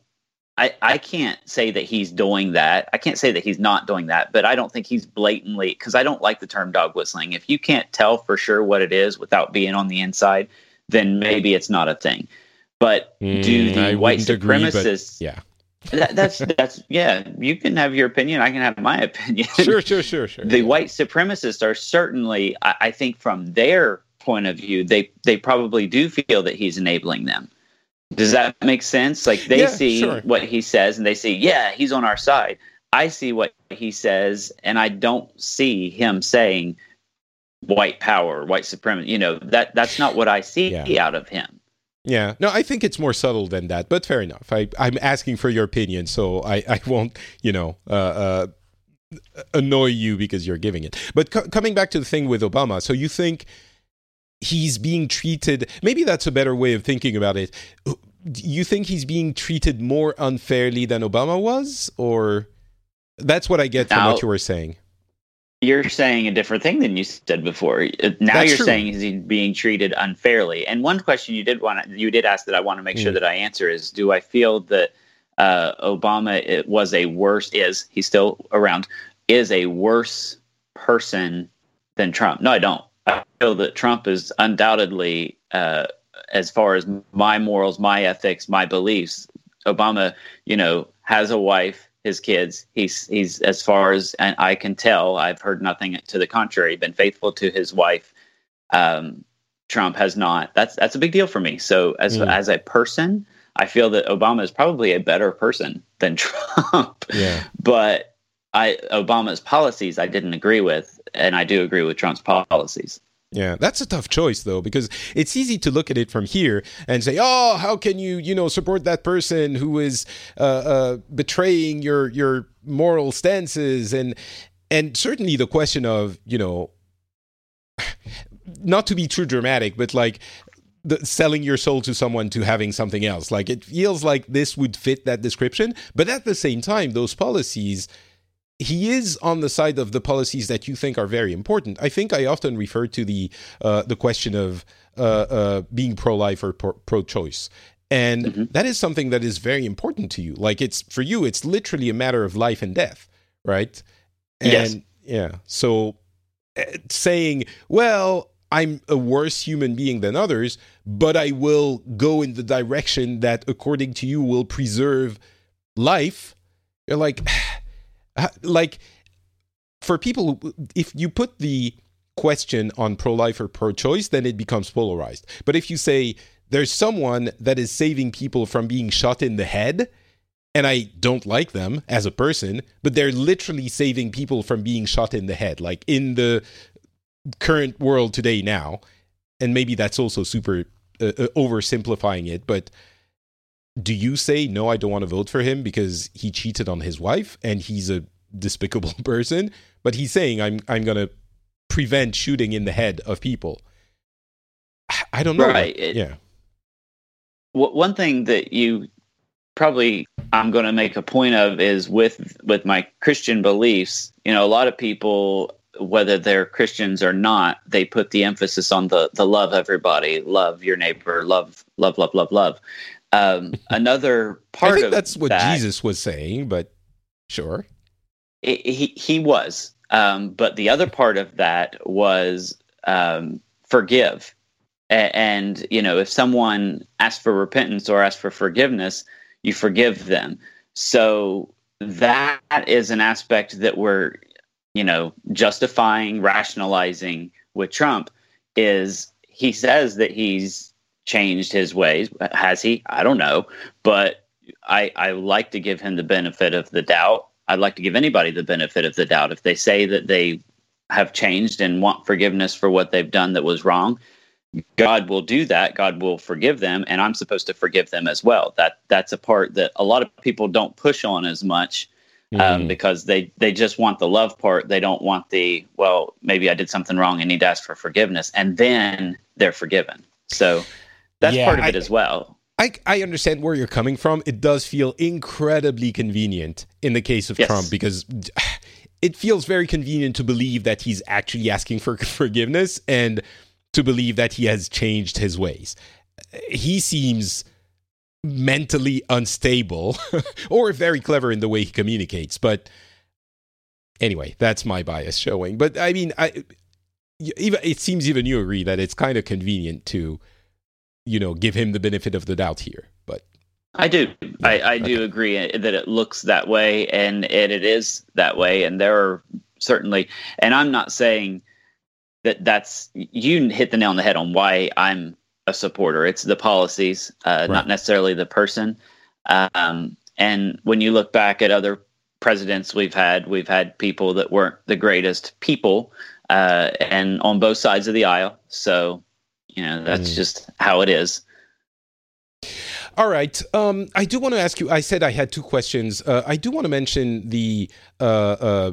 I, I can't say that he's doing that. I can't say that he's not doing that, but I don't think he's blatantly because I don't like the term dog whistling. If you can't tell for sure what it is without being on the inside, then maybe it's not a thing. But mm, do the I white supremacists? Agree, yeah. that, that's that's yeah. You can have your opinion. I can have my opinion. Sure, sure, sure, sure. The white supremacists are certainly, I, I think, from their point of view, they they probably do feel that he's enabling them. Does that make sense? Like they yeah, see sure. what he says and they see, yeah, he's on our side. I see what he says and I don't see him saying white power, white supremacy. You know, that that's not what I see yeah. out of him. Yeah, no, I think it's more subtle than that, but fair enough. I, I'm asking for your opinion, so I, I won't, you know, uh, uh, annoy you because you're giving it. But co- coming back to the thing with Obama, so you think he's being treated maybe that's a better way of thinking about it. You think he's being treated more unfairly than obama was or that's what i get from now, what you were saying. you're saying a different thing than you said before. Uh, now that's you're true. saying he's being treated unfairly. And one question you did want to, you did ask that i want to make sure mm. that i answer is do i feel that uh, obama it was a worse is he's still around is a worse person than trump? No i don't I feel that Trump is undoubtedly, uh, as far as my morals, my ethics, my beliefs. Obama, you know, has a wife, his kids. He's he's as far as and I can tell, I've heard nothing to the contrary. Been faithful to his wife. Um, Trump has not. That's that's a big deal for me. So as mm. as a person, I feel that Obama is probably a better person than Trump. Yeah. But I Obama's policies I didn't agree with, and I do agree with Trump's policies. Yeah, that's a tough choice though, because it's easy to look at it from here and say, "Oh, how can you, you know, support that person who is uh, uh, betraying your your moral stances?" and and certainly the question of, you know, not to be too dramatic, but like the, selling your soul to someone to having something else. Like it feels like this would fit that description, but at the same time, those policies he is on the side of the policies that you think are very important. I think I often refer to the uh, the question of uh, uh, being pro life or pro choice. And mm-hmm. that is something that is very important to you. Like it's for you, it's literally a matter of life and death, right? And yes. yeah, so uh, saying, well, I'm a worse human being than others, but I will go in the direction that, according to you, will preserve life. You're like, like for people if you put the question on pro-life or pro-choice then it becomes polarized but if you say there's someone that is saving people from being shot in the head and I don't like them as a person, but they're literally saving people from being shot in the head, like in the current world today now. And maybe that's also super uh, uh oversimplifying it, but do you say no? I don't want to vote for him because he cheated on his wife and he's a despicable person. But he's saying I'm I'm going to prevent shooting in the head of people. I don't know. Right. It, yeah. One thing that you probably I'm going to make a point of is with with my Christian beliefs. You know, a lot of people, whether they're Christians or not, they put the emphasis on the the love everybody, love your neighbor, love love love love love. Um, another part I think of that's what that, Jesus was saying, but sure, it, he he was. Um, but the other part of that was um, forgive. A- and you know, if someone asks for repentance or asks for forgiveness, you forgive them. So that is an aspect that we're, you know, justifying, rationalizing with Trump is he says that he's changed his ways. Has he? I don't know. But I, I like to give him the benefit of the doubt. I'd like to give anybody the benefit of the doubt. If they say that they have changed and want forgiveness for what they've done that was wrong, God will do that. God will forgive them, and I'm supposed to forgive them as well. That that's a part that a lot of people don't push on as much um, mm. because they they just want the love part. They don't want the well, maybe I did something wrong and need to ask for forgiveness, and then they're forgiven. So that's yeah, part of it as well. I, I understand where you're coming from. It does feel incredibly convenient in the case of yes. Trump because it feels very convenient to believe that he's actually asking for forgiveness and to believe that he has changed his ways. He seems mentally unstable or very clever in the way he communicates. But anyway, that's my bias showing. But I mean, I even it seems even you agree that it's kind of convenient to, you know, give him the benefit of the doubt here. But I do, yeah, I, I okay. do agree that it looks that way, and it, it is that way, and there are certainly, and I'm not saying that that's you hit the nail on the head on why I'm a supporter. It's the policies, uh, right. not necessarily the person. Um, and when you look back at other presidents we've had, we've had people that weren't the greatest people, uh, and on both sides of the aisle. So, you know, that's mm. just how it is. All right. Um, I do want to ask you. I said I had two questions. Uh, I do want to mention the uh, uh,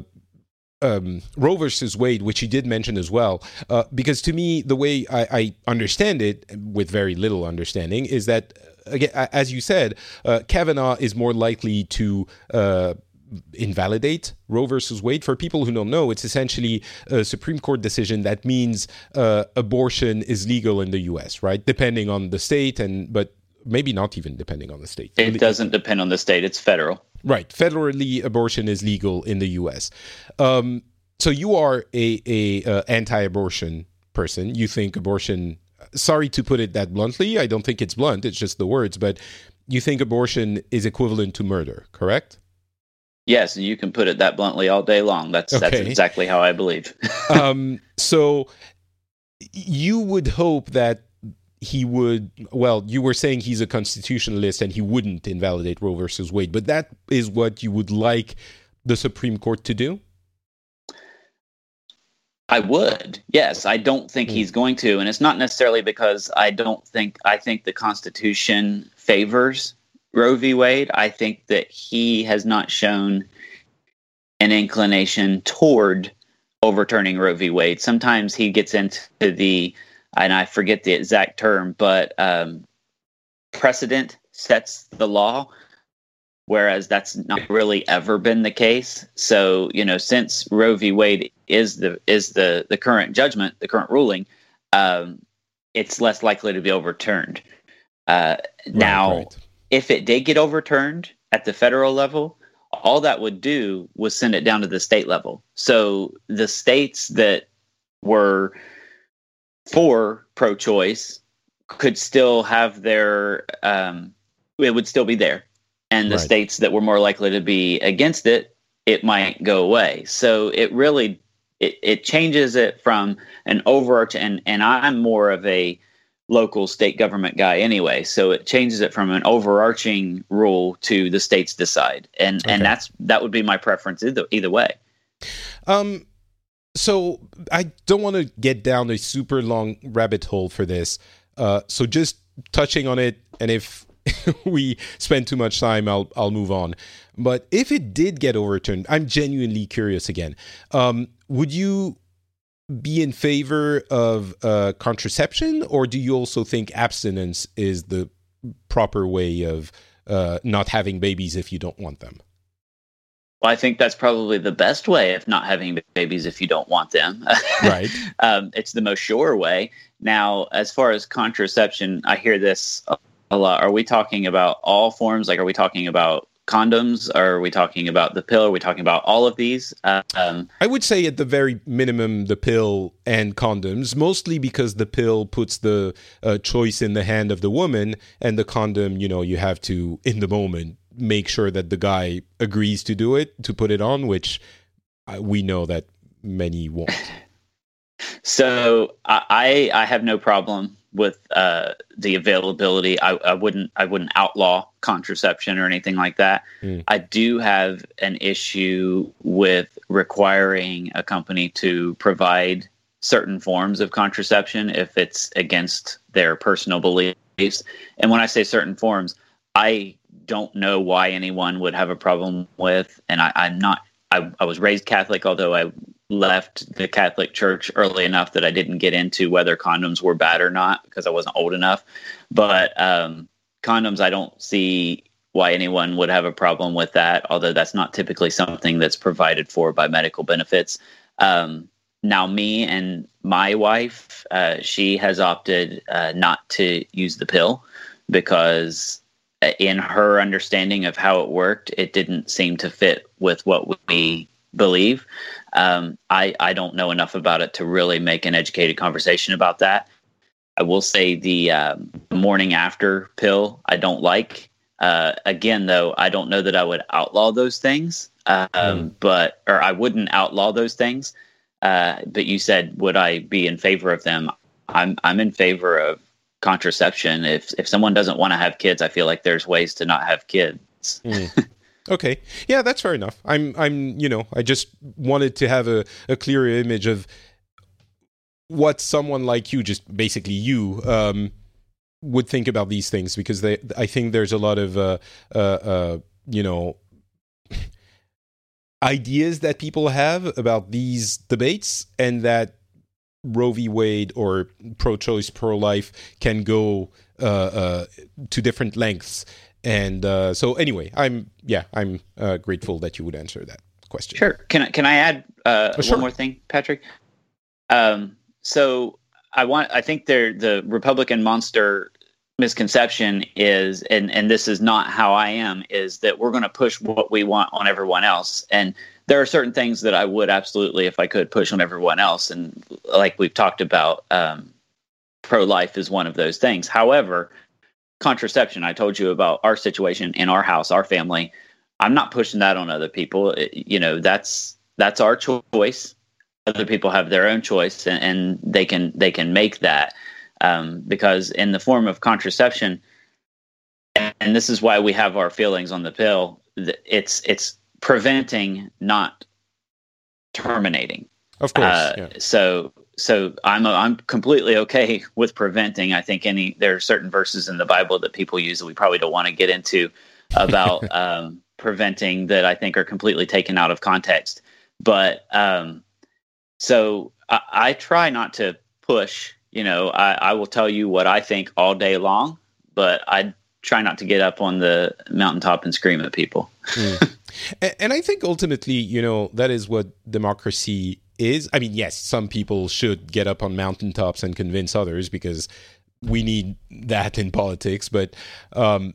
um, Roe versus Wade, which you did mention as well, uh, because to me, the way I, I, understand it, with very little understanding, is that, uh, again, as you said, uh, Kavanaugh is more likely to uh, invalidate Roe versus Wade. For people who don't know, it's essentially a Supreme Court decision that means uh, abortion is legal in the U.S. Right, depending on the state, and but maybe not even depending on the state. It doesn't depend on the state; it's federal. Right. Federally, abortion is legal in the U.S. Um, so you are a, a uh, anti-abortion person. You think abortion. Sorry to put it that bluntly. I don't think it's blunt. It's just the words. But you think abortion is equivalent to murder, correct? Yes, you can put it that bluntly all day long. That's okay. that's exactly how I believe. um, so you would hope that he would well you were saying he's a constitutionalist and he wouldn't invalidate roe versus wade but that is what you would like the supreme court to do i would yes i don't think mm. he's going to and it's not necessarily because i don't think i think the constitution favors roe v wade i think that he has not shown an inclination toward overturning roe v wade sometimes he gets into the and I forget the exact term, but um, precedent sets the law, whereas that's not really ever been the case. So you know, since Roe v. Wade is the is the the current judgment, the current ruling, um, it's less likely to be overturned. Uh, right, now, right. If it did get overturned at the federal level, all that would do was send it down to the state level. So the states that were for pro-choice could still have their um, it would still be there and the right. states that were more likely to be against it it might go away so it really it, it changes it from an overarching and, and i'm more of a local state government guy anyway so it changes it from an overarching rule to the states decide and okay. and that's that would be my preference either either way um so I don't want to get down a super long rabbit hole for this. Uh, so just touching on it, and if we spend too much time, I'll I'll move on. But if it did get overturned, I'm genuinely curious again. Um, would you be in favor of uh, contraception, or do you also think abstinence is the proper way of uh, not having babies if you don't want them? Well, I think that's probably the best way of not having babies if you don't want them. Right. um, it's the most sure way. Now, as far as contraception, I hear this a lot. Are we talking about all forms? Like, are we talking about condoms? Are we talking about the pill? Are we talking about all of these? Um, I would say at the very minimum, the pill and condoms, mostly because the pill puts the uh, choice in the hand of the woman, and the condom, you know, you have to, in the moment, make sure that the guy agrees to do it, to put it on, which uh, we know that many won't. So I I have no problem with uh, the availability. I, I, wouldn't I wouldn't outlaw contraception or anything like that. Mm. I do have an issue with requiring a company to provide certain forms of contraception if it's against their personal beliefs. And when I say certain forms, I don't know why anyone would have a problem with, and I, I'm not. I, I was raised Catholic, although I left the Catholic Church early enough that I didn't get into whether condoms were bad or not because I wasn't old enough. But um, condoms, I don't see why anyone would have a problem with that, although that's not typically something that's provided for by medical benefits. Um, now, me and my wife, uh, she has opted uh, not to use the pill because, uh, in her understanding of how it worked, it didn't seem to fit with what we believe. Um, I, I don't know enough about it to really make an educated conversation about that. I will say the um, morning after pill I don't like. Uh, again, though, I don't know that I would outlaw those things, um, mm. but or I wouldn't outlaw those things. Uh, but you said, would I be in favor of them? I'm I'm in favor of contraception. If if someone doesn't want to have kids, I feel like there's ways to not have kids. Mm. Okay. Yeah, that's fair enough. I'm I'm you know, I just wanted to have a, a clearer image of what someone like you, just basically you, um, would think about these things because they I think there's a lot of uh, uh, uh, you know ideas that people have about these debates and that Roe v. Wade or pro-choice, pro-life can go uh, uh, to different lengths and uh, so anyway, I'm yeah, I'm uh, grateful that you would answer that question. Sure. Can I can I add uh, oh, sure. one more thing, Patrick? Um, so I want I think there the Republican monster misconception is and and this is not how I am is that we're going to push what we want on everyone else and there are certain things that I would absolutely if I could push on everyone else and like we've talked about um, pro life is one of those things however contraception. I told you about our situation in our house, our family. I'm not pushing that on other people. It, you know, that's that's our choice. Other people have their own choice, and, and they can they can make that um, because in the form of contraception, and this is why we have our feelings on the pill. It's it's preventing, not terminating. Of course. Uh, yeah. So so I'm I'm completely okay with preventing. I think any there are certain verses in the Bible that people use that we probably don't want to get into about um, preventing that I think are completely taken out of context. But um, so I, I, try not to push. You know, I, I will tell you what I think all day long, but I try not to get up on the mountaintop and scream at people. mm. and, and I think ultimately, you know, that is what democracy is i mean yes some people should get up on mountaintops and convince others because we need that in politics but um,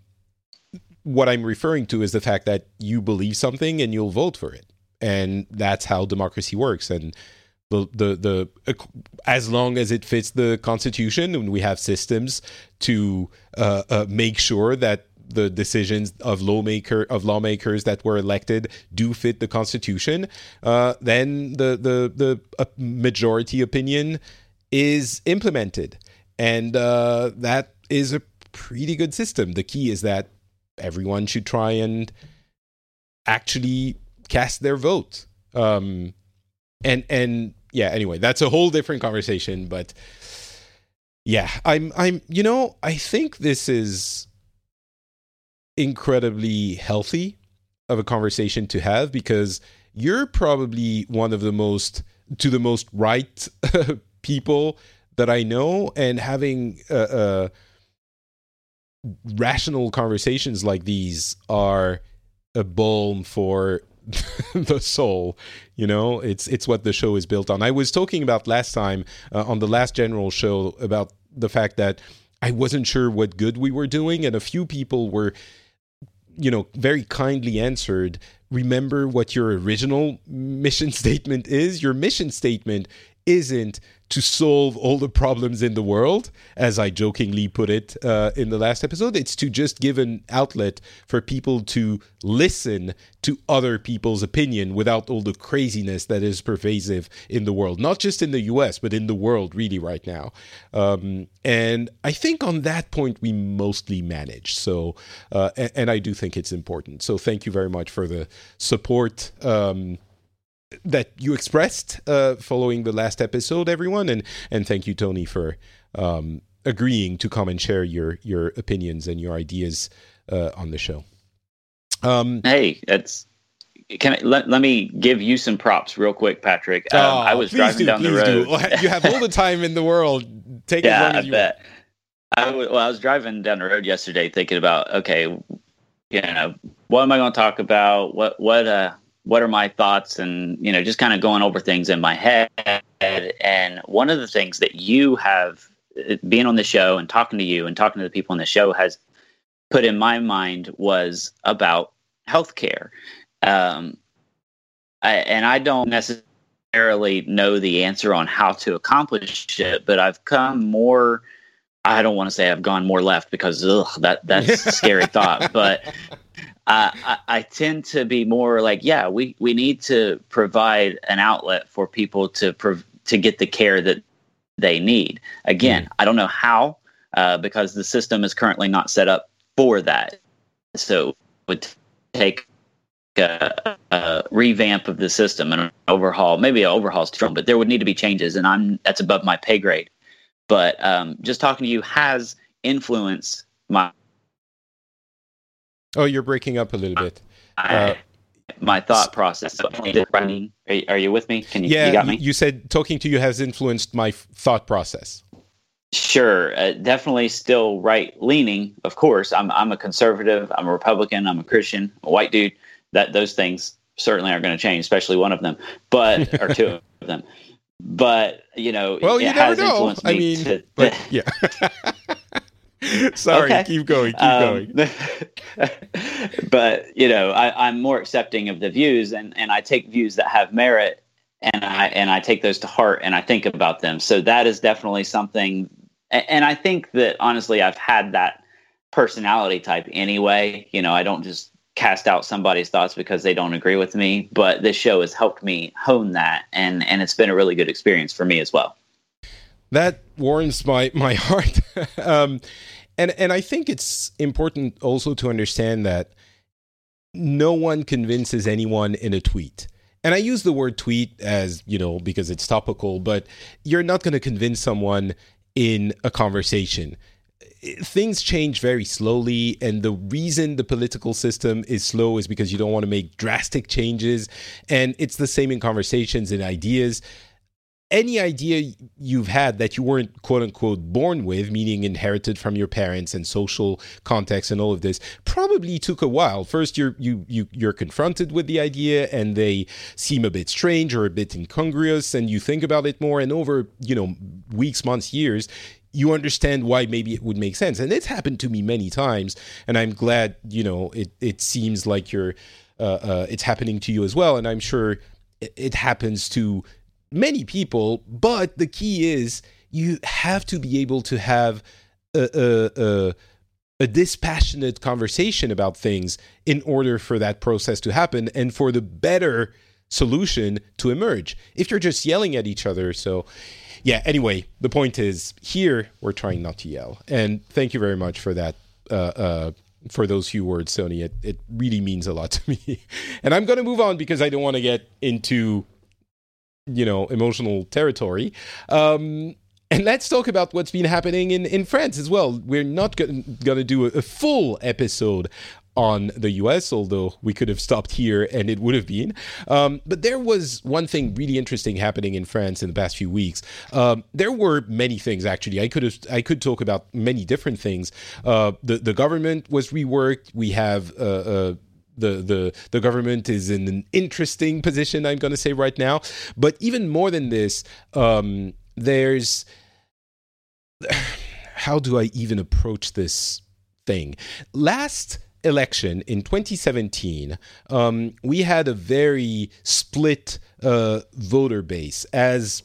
what i'm referring to is the fact that you believe something and you'll vote for it. And that's how democracy works. And the the the as long as it fits the constitution and we have systems to uh, uh, make sure that the decisions of lawmaker of lawmakers that were elected do fit the Constitution, uh, then the the the uh, majority opinion is implemented, and uh, that is a pretty good system. The key is that everyone should try and actually cast their vote. Um, and and yeah, anyway, that's a whole different conversation, but yeah, I'm I'm you know I think this is incredibly healthy of a conversation to have because you're probably one of the most to the most right people that I know, and having uh, uh, rational conversations like these are a balm for the soul you know? It's it's what the show is built on. I was talking about last time uh, on the last general show about the fact that i wasn't sure what good we were doing and a few people were you know very kindly answered remember what your original mission statement is? Your mission statement isn't to solve all the problems in the world, as I jokingly put it uh, in the last episode. It's to just give an outlet for people to listen to other people's opinion without all the craziness that is pervasive in the world, not just in the US, but in the world really right now. Um, and I think on that point, we mostly manage. So, uh, and, and, I do think it's important. So, thank you very much for the support. Um, that you expressed uh, following the last episode, everyone, and and thank you, Tony, for um, agreeing to come and share your your opinions and your ideas uh, on the show. Um, hey, that's can I, let, let me give you some props real quick, Patrick. Um, oh, I was driving do, down the road. Do. You have all the time in the world. Take yeah, as long as I you bet. Want. I, well, I was driving down the road yesterday, thinking about okay, you know, what am I going to talk about? What what uh what are my thoughts and you know just kind of going over things in my head. And one of the things that you have being on the show and talking to you and talking to the people on the show has put in my mind was about healthcare. Um, I, and i don't necessarily know the answer on how to accomplish it but i've come more i don't want to say i've gone more left because ugh, that that's a scary thought but I, I, tend to be more like, yeah, we, we need to provide an outlet for people to prov- to get the care that they need. Again, mm. I don't know how uh, because the system is currently not set up for that. So it would take a, a revamp of the system and an overhaul. Maybe an overhaul is strong, but there would need to be changes, and I'm that's above my pay grade. But um, just talking to you has influenced my Oh, you're breaking up a little bit. I, uh, my thought process. running. Are, you with me? Can you? Yeah, you got me. You said talking to you has influenced my thought process. Sure, uh, definitely still right leaning. Of course, I'm I'm a conservative. I'm a Republican. I'm a Christian. A white dude. That those things certainly aren't going to change, especially one of them, but or two of them. But you know, well, you never know. I mean, to, but, yeah. Sorry, okay. keep going, keep um, going. but you know, I, am more accepting of the views, and and I take views that have merit, and I and I take those to heart, and I think about them. So that is definitely something, and I think that honestly, I've had that personality type anyway. You know, I don't just cast out somebody's thoughts because they don't agree with me, but this show has helped me hone that, and and it's been a really good experience for me as well that warms my my heart. um, and and I think it's important also to understand that no one convinces anyone in a tweet. And I use the word tweet as, you know, because it's topical, but you're not going to convince someone in a conversation. Things change very slowly, and the reason the political system is slow is because you don't want to make drastic changes. And it's the same in conversations and ideas any idea you've had that you weren't quote unquote born with, meaning inherited from your parents and social context and all of this, probably took a while. First, you're you you you're confronted with the idea, and they seem a bit strange or a bit incongruous, and you think about it more. And over you know weeks, months, years, you understand why maybe it would make sense. And it's happened to me many times, and I'm glad you know it. It seems like you're uh, uh, it's happening to you as well, and I'm sure it happens to many people, but the key is you have to be able to have a, a, a, a dispassionate conversation about things in order for that process to happen and for the better solution to emerge. If you're just yelling at each other, so yeah, anyway, the point is here we're trying not to yell. And thank you very much for that. Uh, uh, for those few words, Tony, it, it really means a lot to me. and I'm going to move on because I don't want to get into you know emotional territory. Um, and let's talk about what's been happening in, in France as well. We're not going to do a, a, full episode on the US, although we could have stopped here and it would have been. Um, but there was one thing really interesting happening in France in the past few weeks. Um, there were many things actually. I could have I could talk about many different things. Uh, the the government was reworked. We have uh, uh, the the the government is in an interesting position. I'm going to say right now, but even more than this, um, there's how do I even approach this thing? Last election in 2017, um, we had a very split uh, voter base as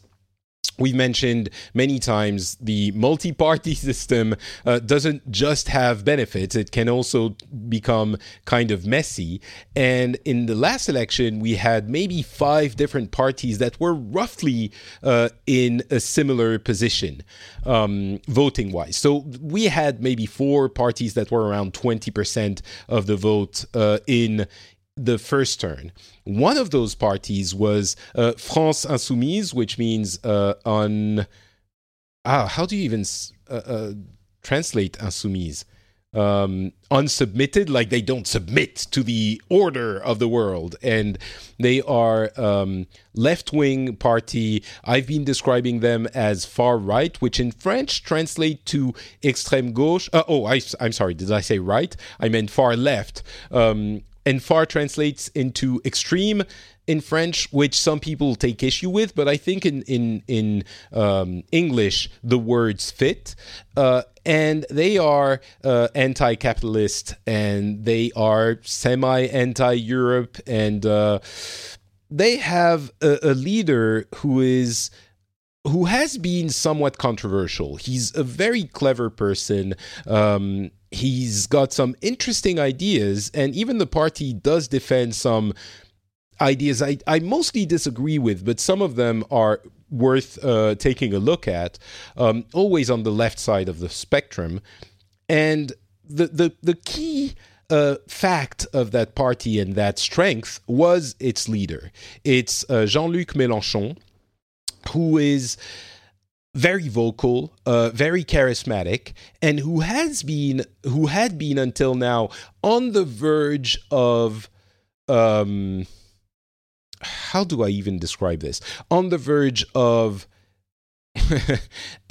we mentioned many times the multi party system uh, doesn't just have benefits, it can also become kind of messy. And in the last election, we had maybe five different parties that were roughly uh, in a similar position um, voting wise. So we had maybe four parties that were around 20% of the vote uh, in the first turn. One of those parties was uh, France Insoumise, which means uh, on. Ah, how do you even uh, uh, translate Insoumise? Um, unsubmitted, like they don't submit to the order of the world, and they are um, left-wing party. I've been describing them as far right, which in French translate to extrême gauche. Uh, oh, I, am sorry. Did I say right? I meant far left. Um, and far translates into extreme in French, which some people take issue with, but I think in in in um, English the words fit, uh, and they are uh, anti-capitalist and they are semi-anti-Europe, and uh, they have a, a leader who is who has been somewhat controversial. He's a very clever person. Um, he's got some interesting ideas, and even the party does defend some ideas I, I mostly disagree with, but some of them are worth uh, taking a look at, um, always on the left side of the spectrum. And the, the, the key uh, fact of that party and that strength was its leader. It's uh, Jean Luc Mélenchon, who is very vocal, uh, very charismatic, and who has been, who had been until now on the verge of, um, how do I even describe this? On the verge of a,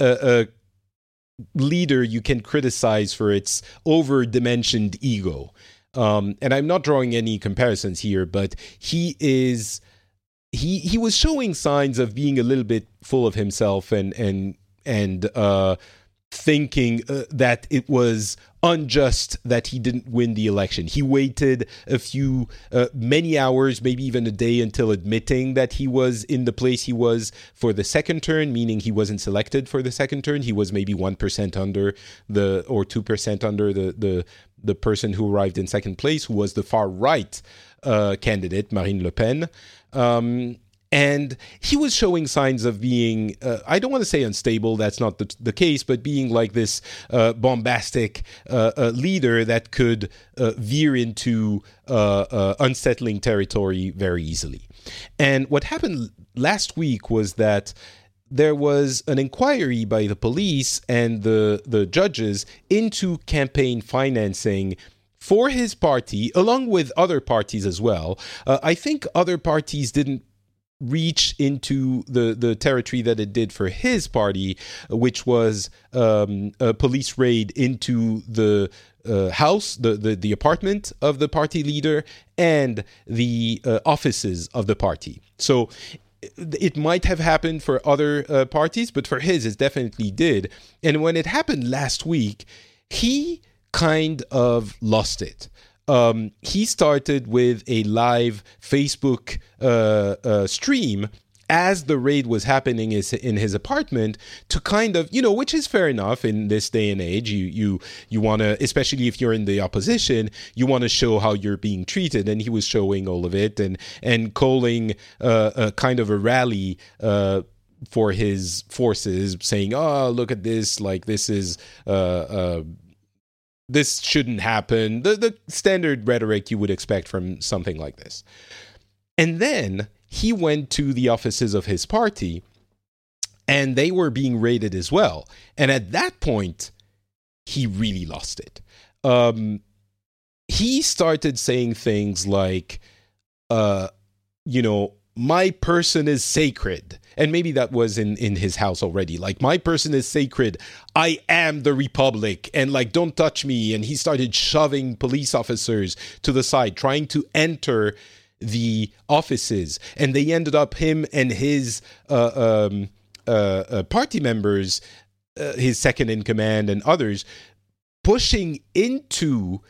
a leader you can criticize for its over-dimensioned ego. Um, and I'm not drawing any comparisons here, but he is he he was showing signs of being a little bit full of himself and and and uh, thinking uh, that it was unjust that he didn't win the election. He waited a few, uh, many hours, maybe even a day until admitting that he was in the place he was for the second turn, meaning he wasn't selected for the second turn. He was maybe 1% under the, or 2% under the, the, the person who arrived in second place, who was the far right uh, candidate, Marine Le Pen. Um, and he was showing signs of being uh, i don't want to say unstable that's not the, the case but being like this uh, bombastic uh, uh leader that could uh, veer into uh, unsettling territory very easily. And what happened last week was that there was an inquiry by the police and the the judges into campaign financing for his party, along with other parties as well. Uh, I think other parties didn't reach into the, the territory that it did for his party, which was um, a police raid into the uh, house, the, the, the apartment of the party leader, and the uh, offices of the party. So it might have happened for other uh, parties, but for his, it definitely did. And when it happened last week, he kind of lost it. Um, he started with a live Facebook uh, uh, stream as the raid was happening is in his apartment to kind of you know which is fair enough in this day and age. You you you want to especially if you're in the opposition you want to show how you're being treated. And he was showing all of it and and calling uh, a kind of a rally uh, for his forces saying oh look at this. Like this is uh, uh this shouldn't happen. The the standard rhetoric you would expect from something like this. And then he went to the offices of his party and they were being raided as well. And at that point, he really lost it. Um, he started saying things like, uh, you know, my person is sacred. And maybe that was in, in his house already. Like, my person is sacred. I am the Republic. And, like, don't touch me. And he started shoving police officers to the side, trying to enter the offices. And they ended up, him and his uh, um, uh, uh, party members, uh, his second in command, and others, pushing into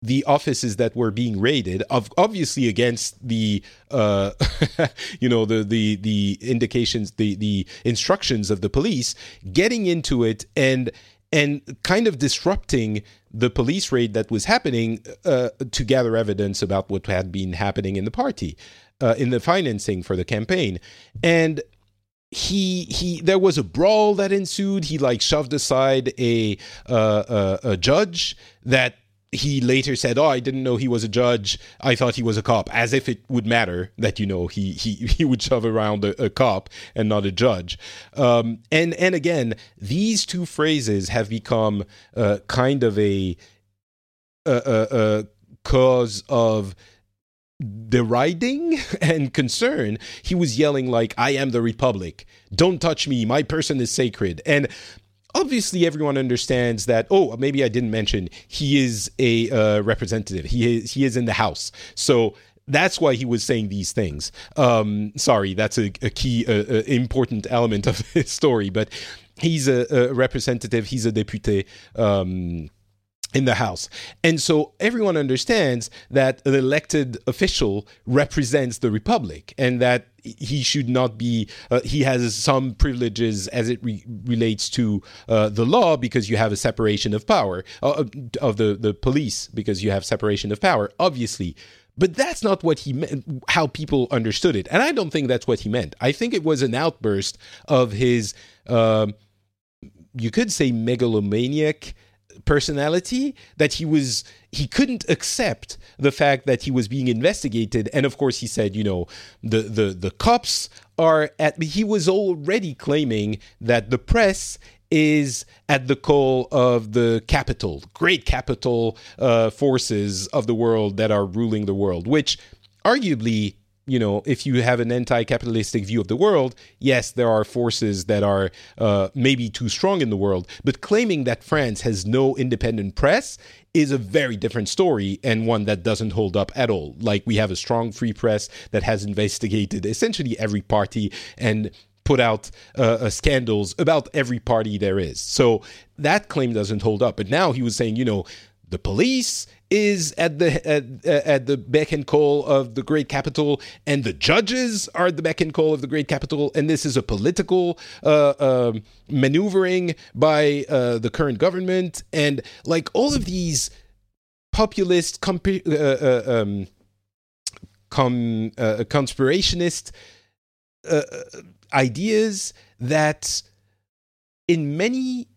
the offices that were being raided of obviously against the uh you know the the the indications the the instructions of the police getting into it and and kind of disrupting the police raid that was happening uh, to gather evidence about what had been happening in the party uh, in the financing for the campaign. And he he there was a brawl that ensued. He like shoved aside a uh, a, a judge that he later said, "Oh, I didn't know he was a judge. I thought he was a cop." As if it would matter that you know he he he would shove around a, a cop and not a judge. Um, and and again, these two phrases have become uh, kind of a, a, a, a cause of deriding and concern. He was yelling like, "I am the Republic. Don't touch me. My person is sacred." And obviously everyone understands that oh maybe i didn't mention he is a uh, representative. He is he is in the house. So that's why he was saying these things. Um, sorry that's a, a key uh, uh, important element of his story but he's a, a representative. He's a député. Um, in the House. And so everyone understands that an elected official represents the Republic and that he should not be, uh, he has some privileges as it re- relates to uh, the law because you have a separation of power, uh, of the, the police because you have separation of power, obviously. But that's not what he meant, how people understood it. And I don't think that's what he meant. I think it was an outburst of his, um, you could say, megalomaniac personality that he was he couldn't accept the fact that he was being investigated. And of course he said you know the the the cops are at he was already claiming that the press is at the call of the capital great capital uh, forces of the world that are ruling the world which arguably you know, if you have an anti-capitalistic view of the world, yes, there are forces that are uh, maybe too strong in the world. But claiming that France has no independent press is a very different story and one that doesn't hold up at all. Like we have a strong free press that has investigated essentially every party and put out uh, uh, scandals about every party there is. So that claim doesn't hold up. But now he was saying, you know, the police is at the at, at, the beck and call of the great capital, and the judges are at the beck and call of the great capital, and this is a political uh, uh, maneuvering by uh, the current government, and like all of these populist comp- uh, uh, um, com- uh, conspirationist ideas that in many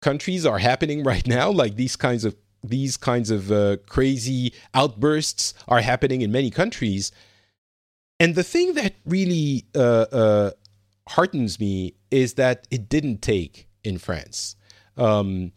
countries are happening right now, like these kinds of these kinds of uh, crazy outbursts are happening in many countries. And the thing that really uh, uh, heartens me is that it didn't take in France. Um,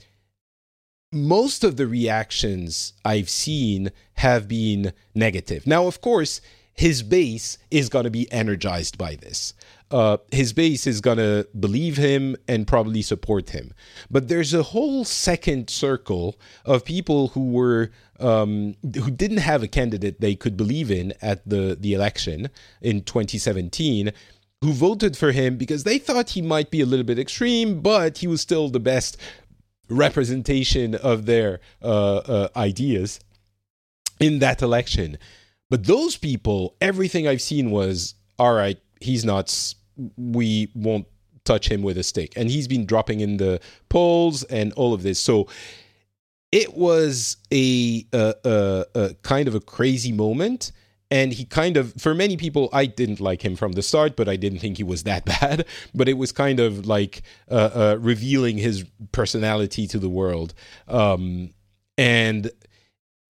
most of the reactions I've seen have been negative. Now, of course, his base is going to be energized by this uh, his base is going to believe him and probably support him. But there's a whole second circle of people who were um, who didn't have a candidate they could believe in at the the election in 2017 who voted for him because they thought he might be a little bit extreme, but he was still the best representation of their uh, uh, ideas in that election. But those people, everything I've seen was all right he's nuts. We won't touch him with a stick. And he's been dropping in the polls and all of this. So it was a, a, a, a kind of a crazy moment. And he kind of, for many people, I didn't like him from the start, but I didn't think he was that bad. But it was kind of like uh, uh, revealing his personality to the world. Um, and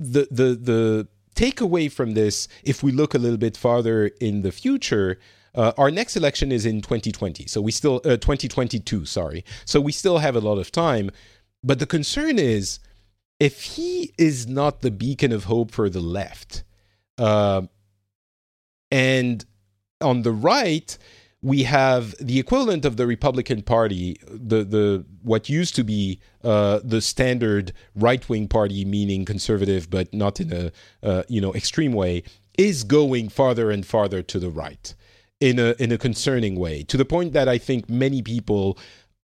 the the the takeaway from this, if we look a little bit farther in the future, uh, our next election is in 2020, so we still uh, 2022. Sorry, so we still have a lot of time. But the concern is if he is not the beacon of hope for the left, uh, and on the right, we have the equivalent of the Republican Party, the the what used to be uh, the standard right wing party, meaning conservative, but not in a uh, you know extreme way, is going farther and farther to the right in a in a concerning way, to the point that I think many people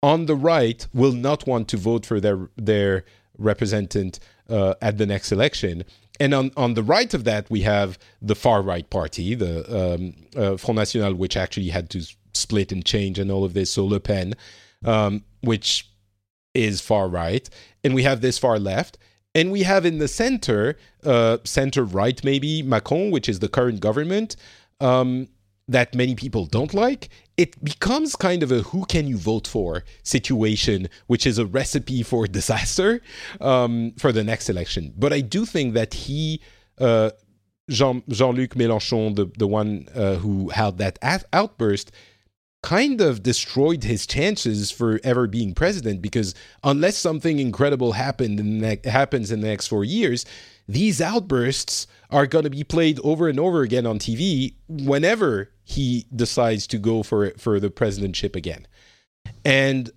on the right will not want to vote for their their representative uh, at the next election. And on, on the right of that, we have the far right party, the um, uh, Front National, which actually had to split and change and all of this. So Le Pen, um, which is far right. And we have this far left. And we have in the center, uh, center right maybe, Macron, which is the current government. Um, that many people don't like, it becomes kind of a who can you vote for situation, which is a recipe for disaster um, for the next election. But I do think that he, uh, Jean Jean Luc Mélenchon, the the one uh, who had that outburst, kind of destroyed his chances for ever being president because unless something incredible happened in ne- happens in the next four years, these outbursts are going to be played over and over again on TV whenever he decides to go for for the presidentship again. And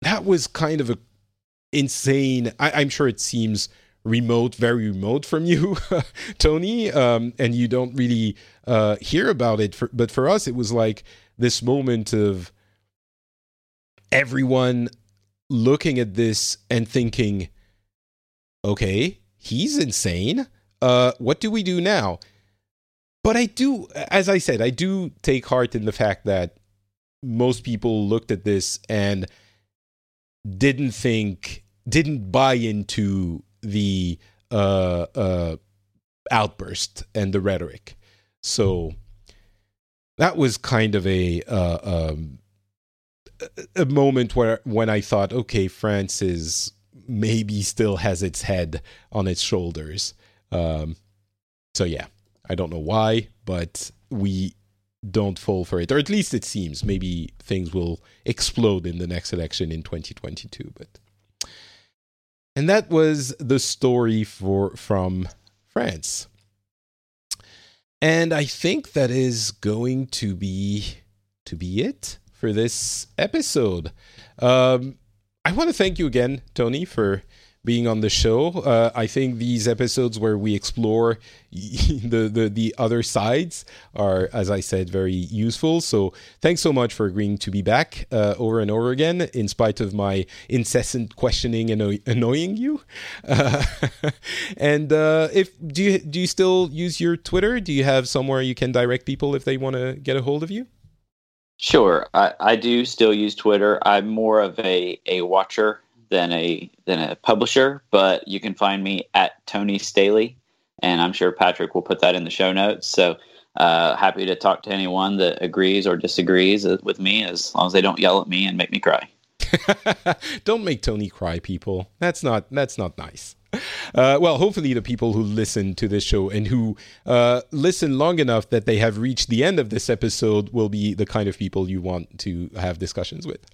that was kind of a insane. I, am sure it seems remote, very remote from you, Tony, um, and you don't really uh, hear about it. For, but for us, it was like this moment of everyone looking at this and thinking, okay, he's insane. Uh, what do we do now? But I do, as I said, I do take heart in the fact that most people looked at this and didn't think, didn't buy into the uh, uh, outburst and the rhetoric. So that was kind of a uh, um, a moment where when I thought, okay, France is maybe still has its head on its shoulders. Um, so yeah, I don't know why, but we don't fall for it, or at least it seems. Maybe things will explode in the next election in 2022. But and that was the story for from France. And I think that is going to be to be it for this episode. Um, I want to thank you again, Tony, for being on the show. Uh, I think these episodes where we explore the, the the other sides are, as I said, very useful. So thanks so much for agreeing to be back uh, over and over again, in spite of my incessant questioning and anno- annoying you. Uh, and uh, if do you do you still use your Twitter? Do you have somewhere you can direct people if they want to get a hold of you? Sure, I, I do still use Twitter. I'm more of a, a watcher than a than a publisher, but you can find me at Tony Staley, and I'm sure Patrick will put that in the show notes. So uh, happy to talk to anyone that agrees or disagrees with me, as long as they don't yell at me and make me cry. don't make Tony cry, people. That's not that's not nice. Uh, well, hopefully, the people who listen to this show and who uh, listen long enough that they have reached the end of this episode will be the kind of people you want to have discussions with.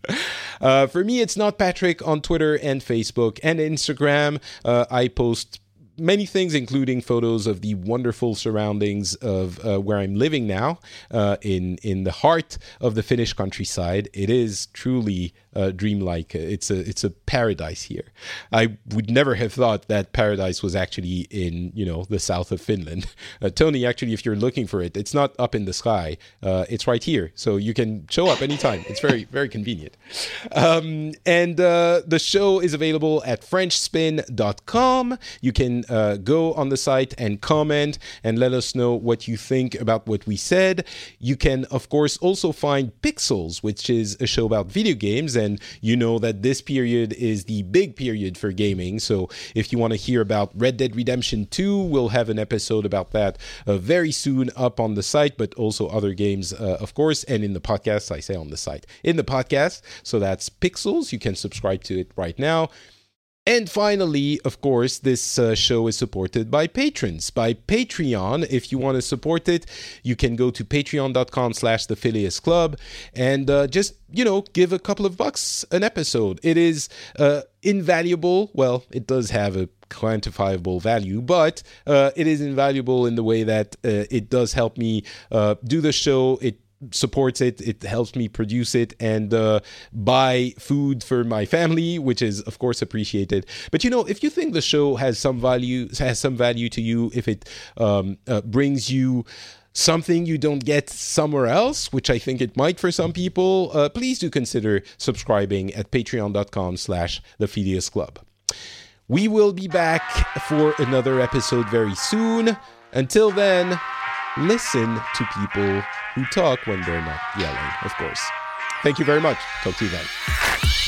Uh, for me, it's not Patrick on Twitter and Facebook and Instagram. Uh, I post many things, including photos of the wonderful surroundings of uh, where I'm living now, uh, in in the heart of the Finnish countryside. It is truly uh, dreamlike. It's a it's a paradise here. I would never have thought that paradise was actually in you know the south of Finland. Uh, Tony, actually, if you're looking for it, it's not up in the sky. Uh, it's right here, so you can show up anytime. It's very very convenient. Um, and uh, the show is available at FrenchSpin.com. You can uh, go on the site and comment and let us know what you think about what we said. You can, of course, also find Pixels, which is a show about video games and you know that this period is the big period for gaming. So if you want to hear about Red Dead Redemption 2, we'll have an episode about that uh, very soon up on the site, but also other games, uh, of course, and in the podcast. I say on the site, in the podcast. So that's Pixels. You can subscribe to it right now. And finally, of course, this uh, show is supported by patrons, by Patreon. If you want to support it, you can go to patreon.com slash the Phileas Club and uh, just, you know, give a couple of bucks an episode. It is uh, invaluable. Well, it does have a quantifiable value, but uh, it is invaluable in the way that uh, it does help me uh, do the show. It supports it it helps me produce it and uh, buy food for my family which is of course appreciated. But you know if you think the show has some value has some value to you if it um, uh, brings you something you don't get somewhere else which i think it might for some people uh, please do consider subscribing at patreon.com slash the club. We will be back for another episode very soon. Until then listen to people who talk when they're not yelling, of course. Thank you very much. Talk to you then.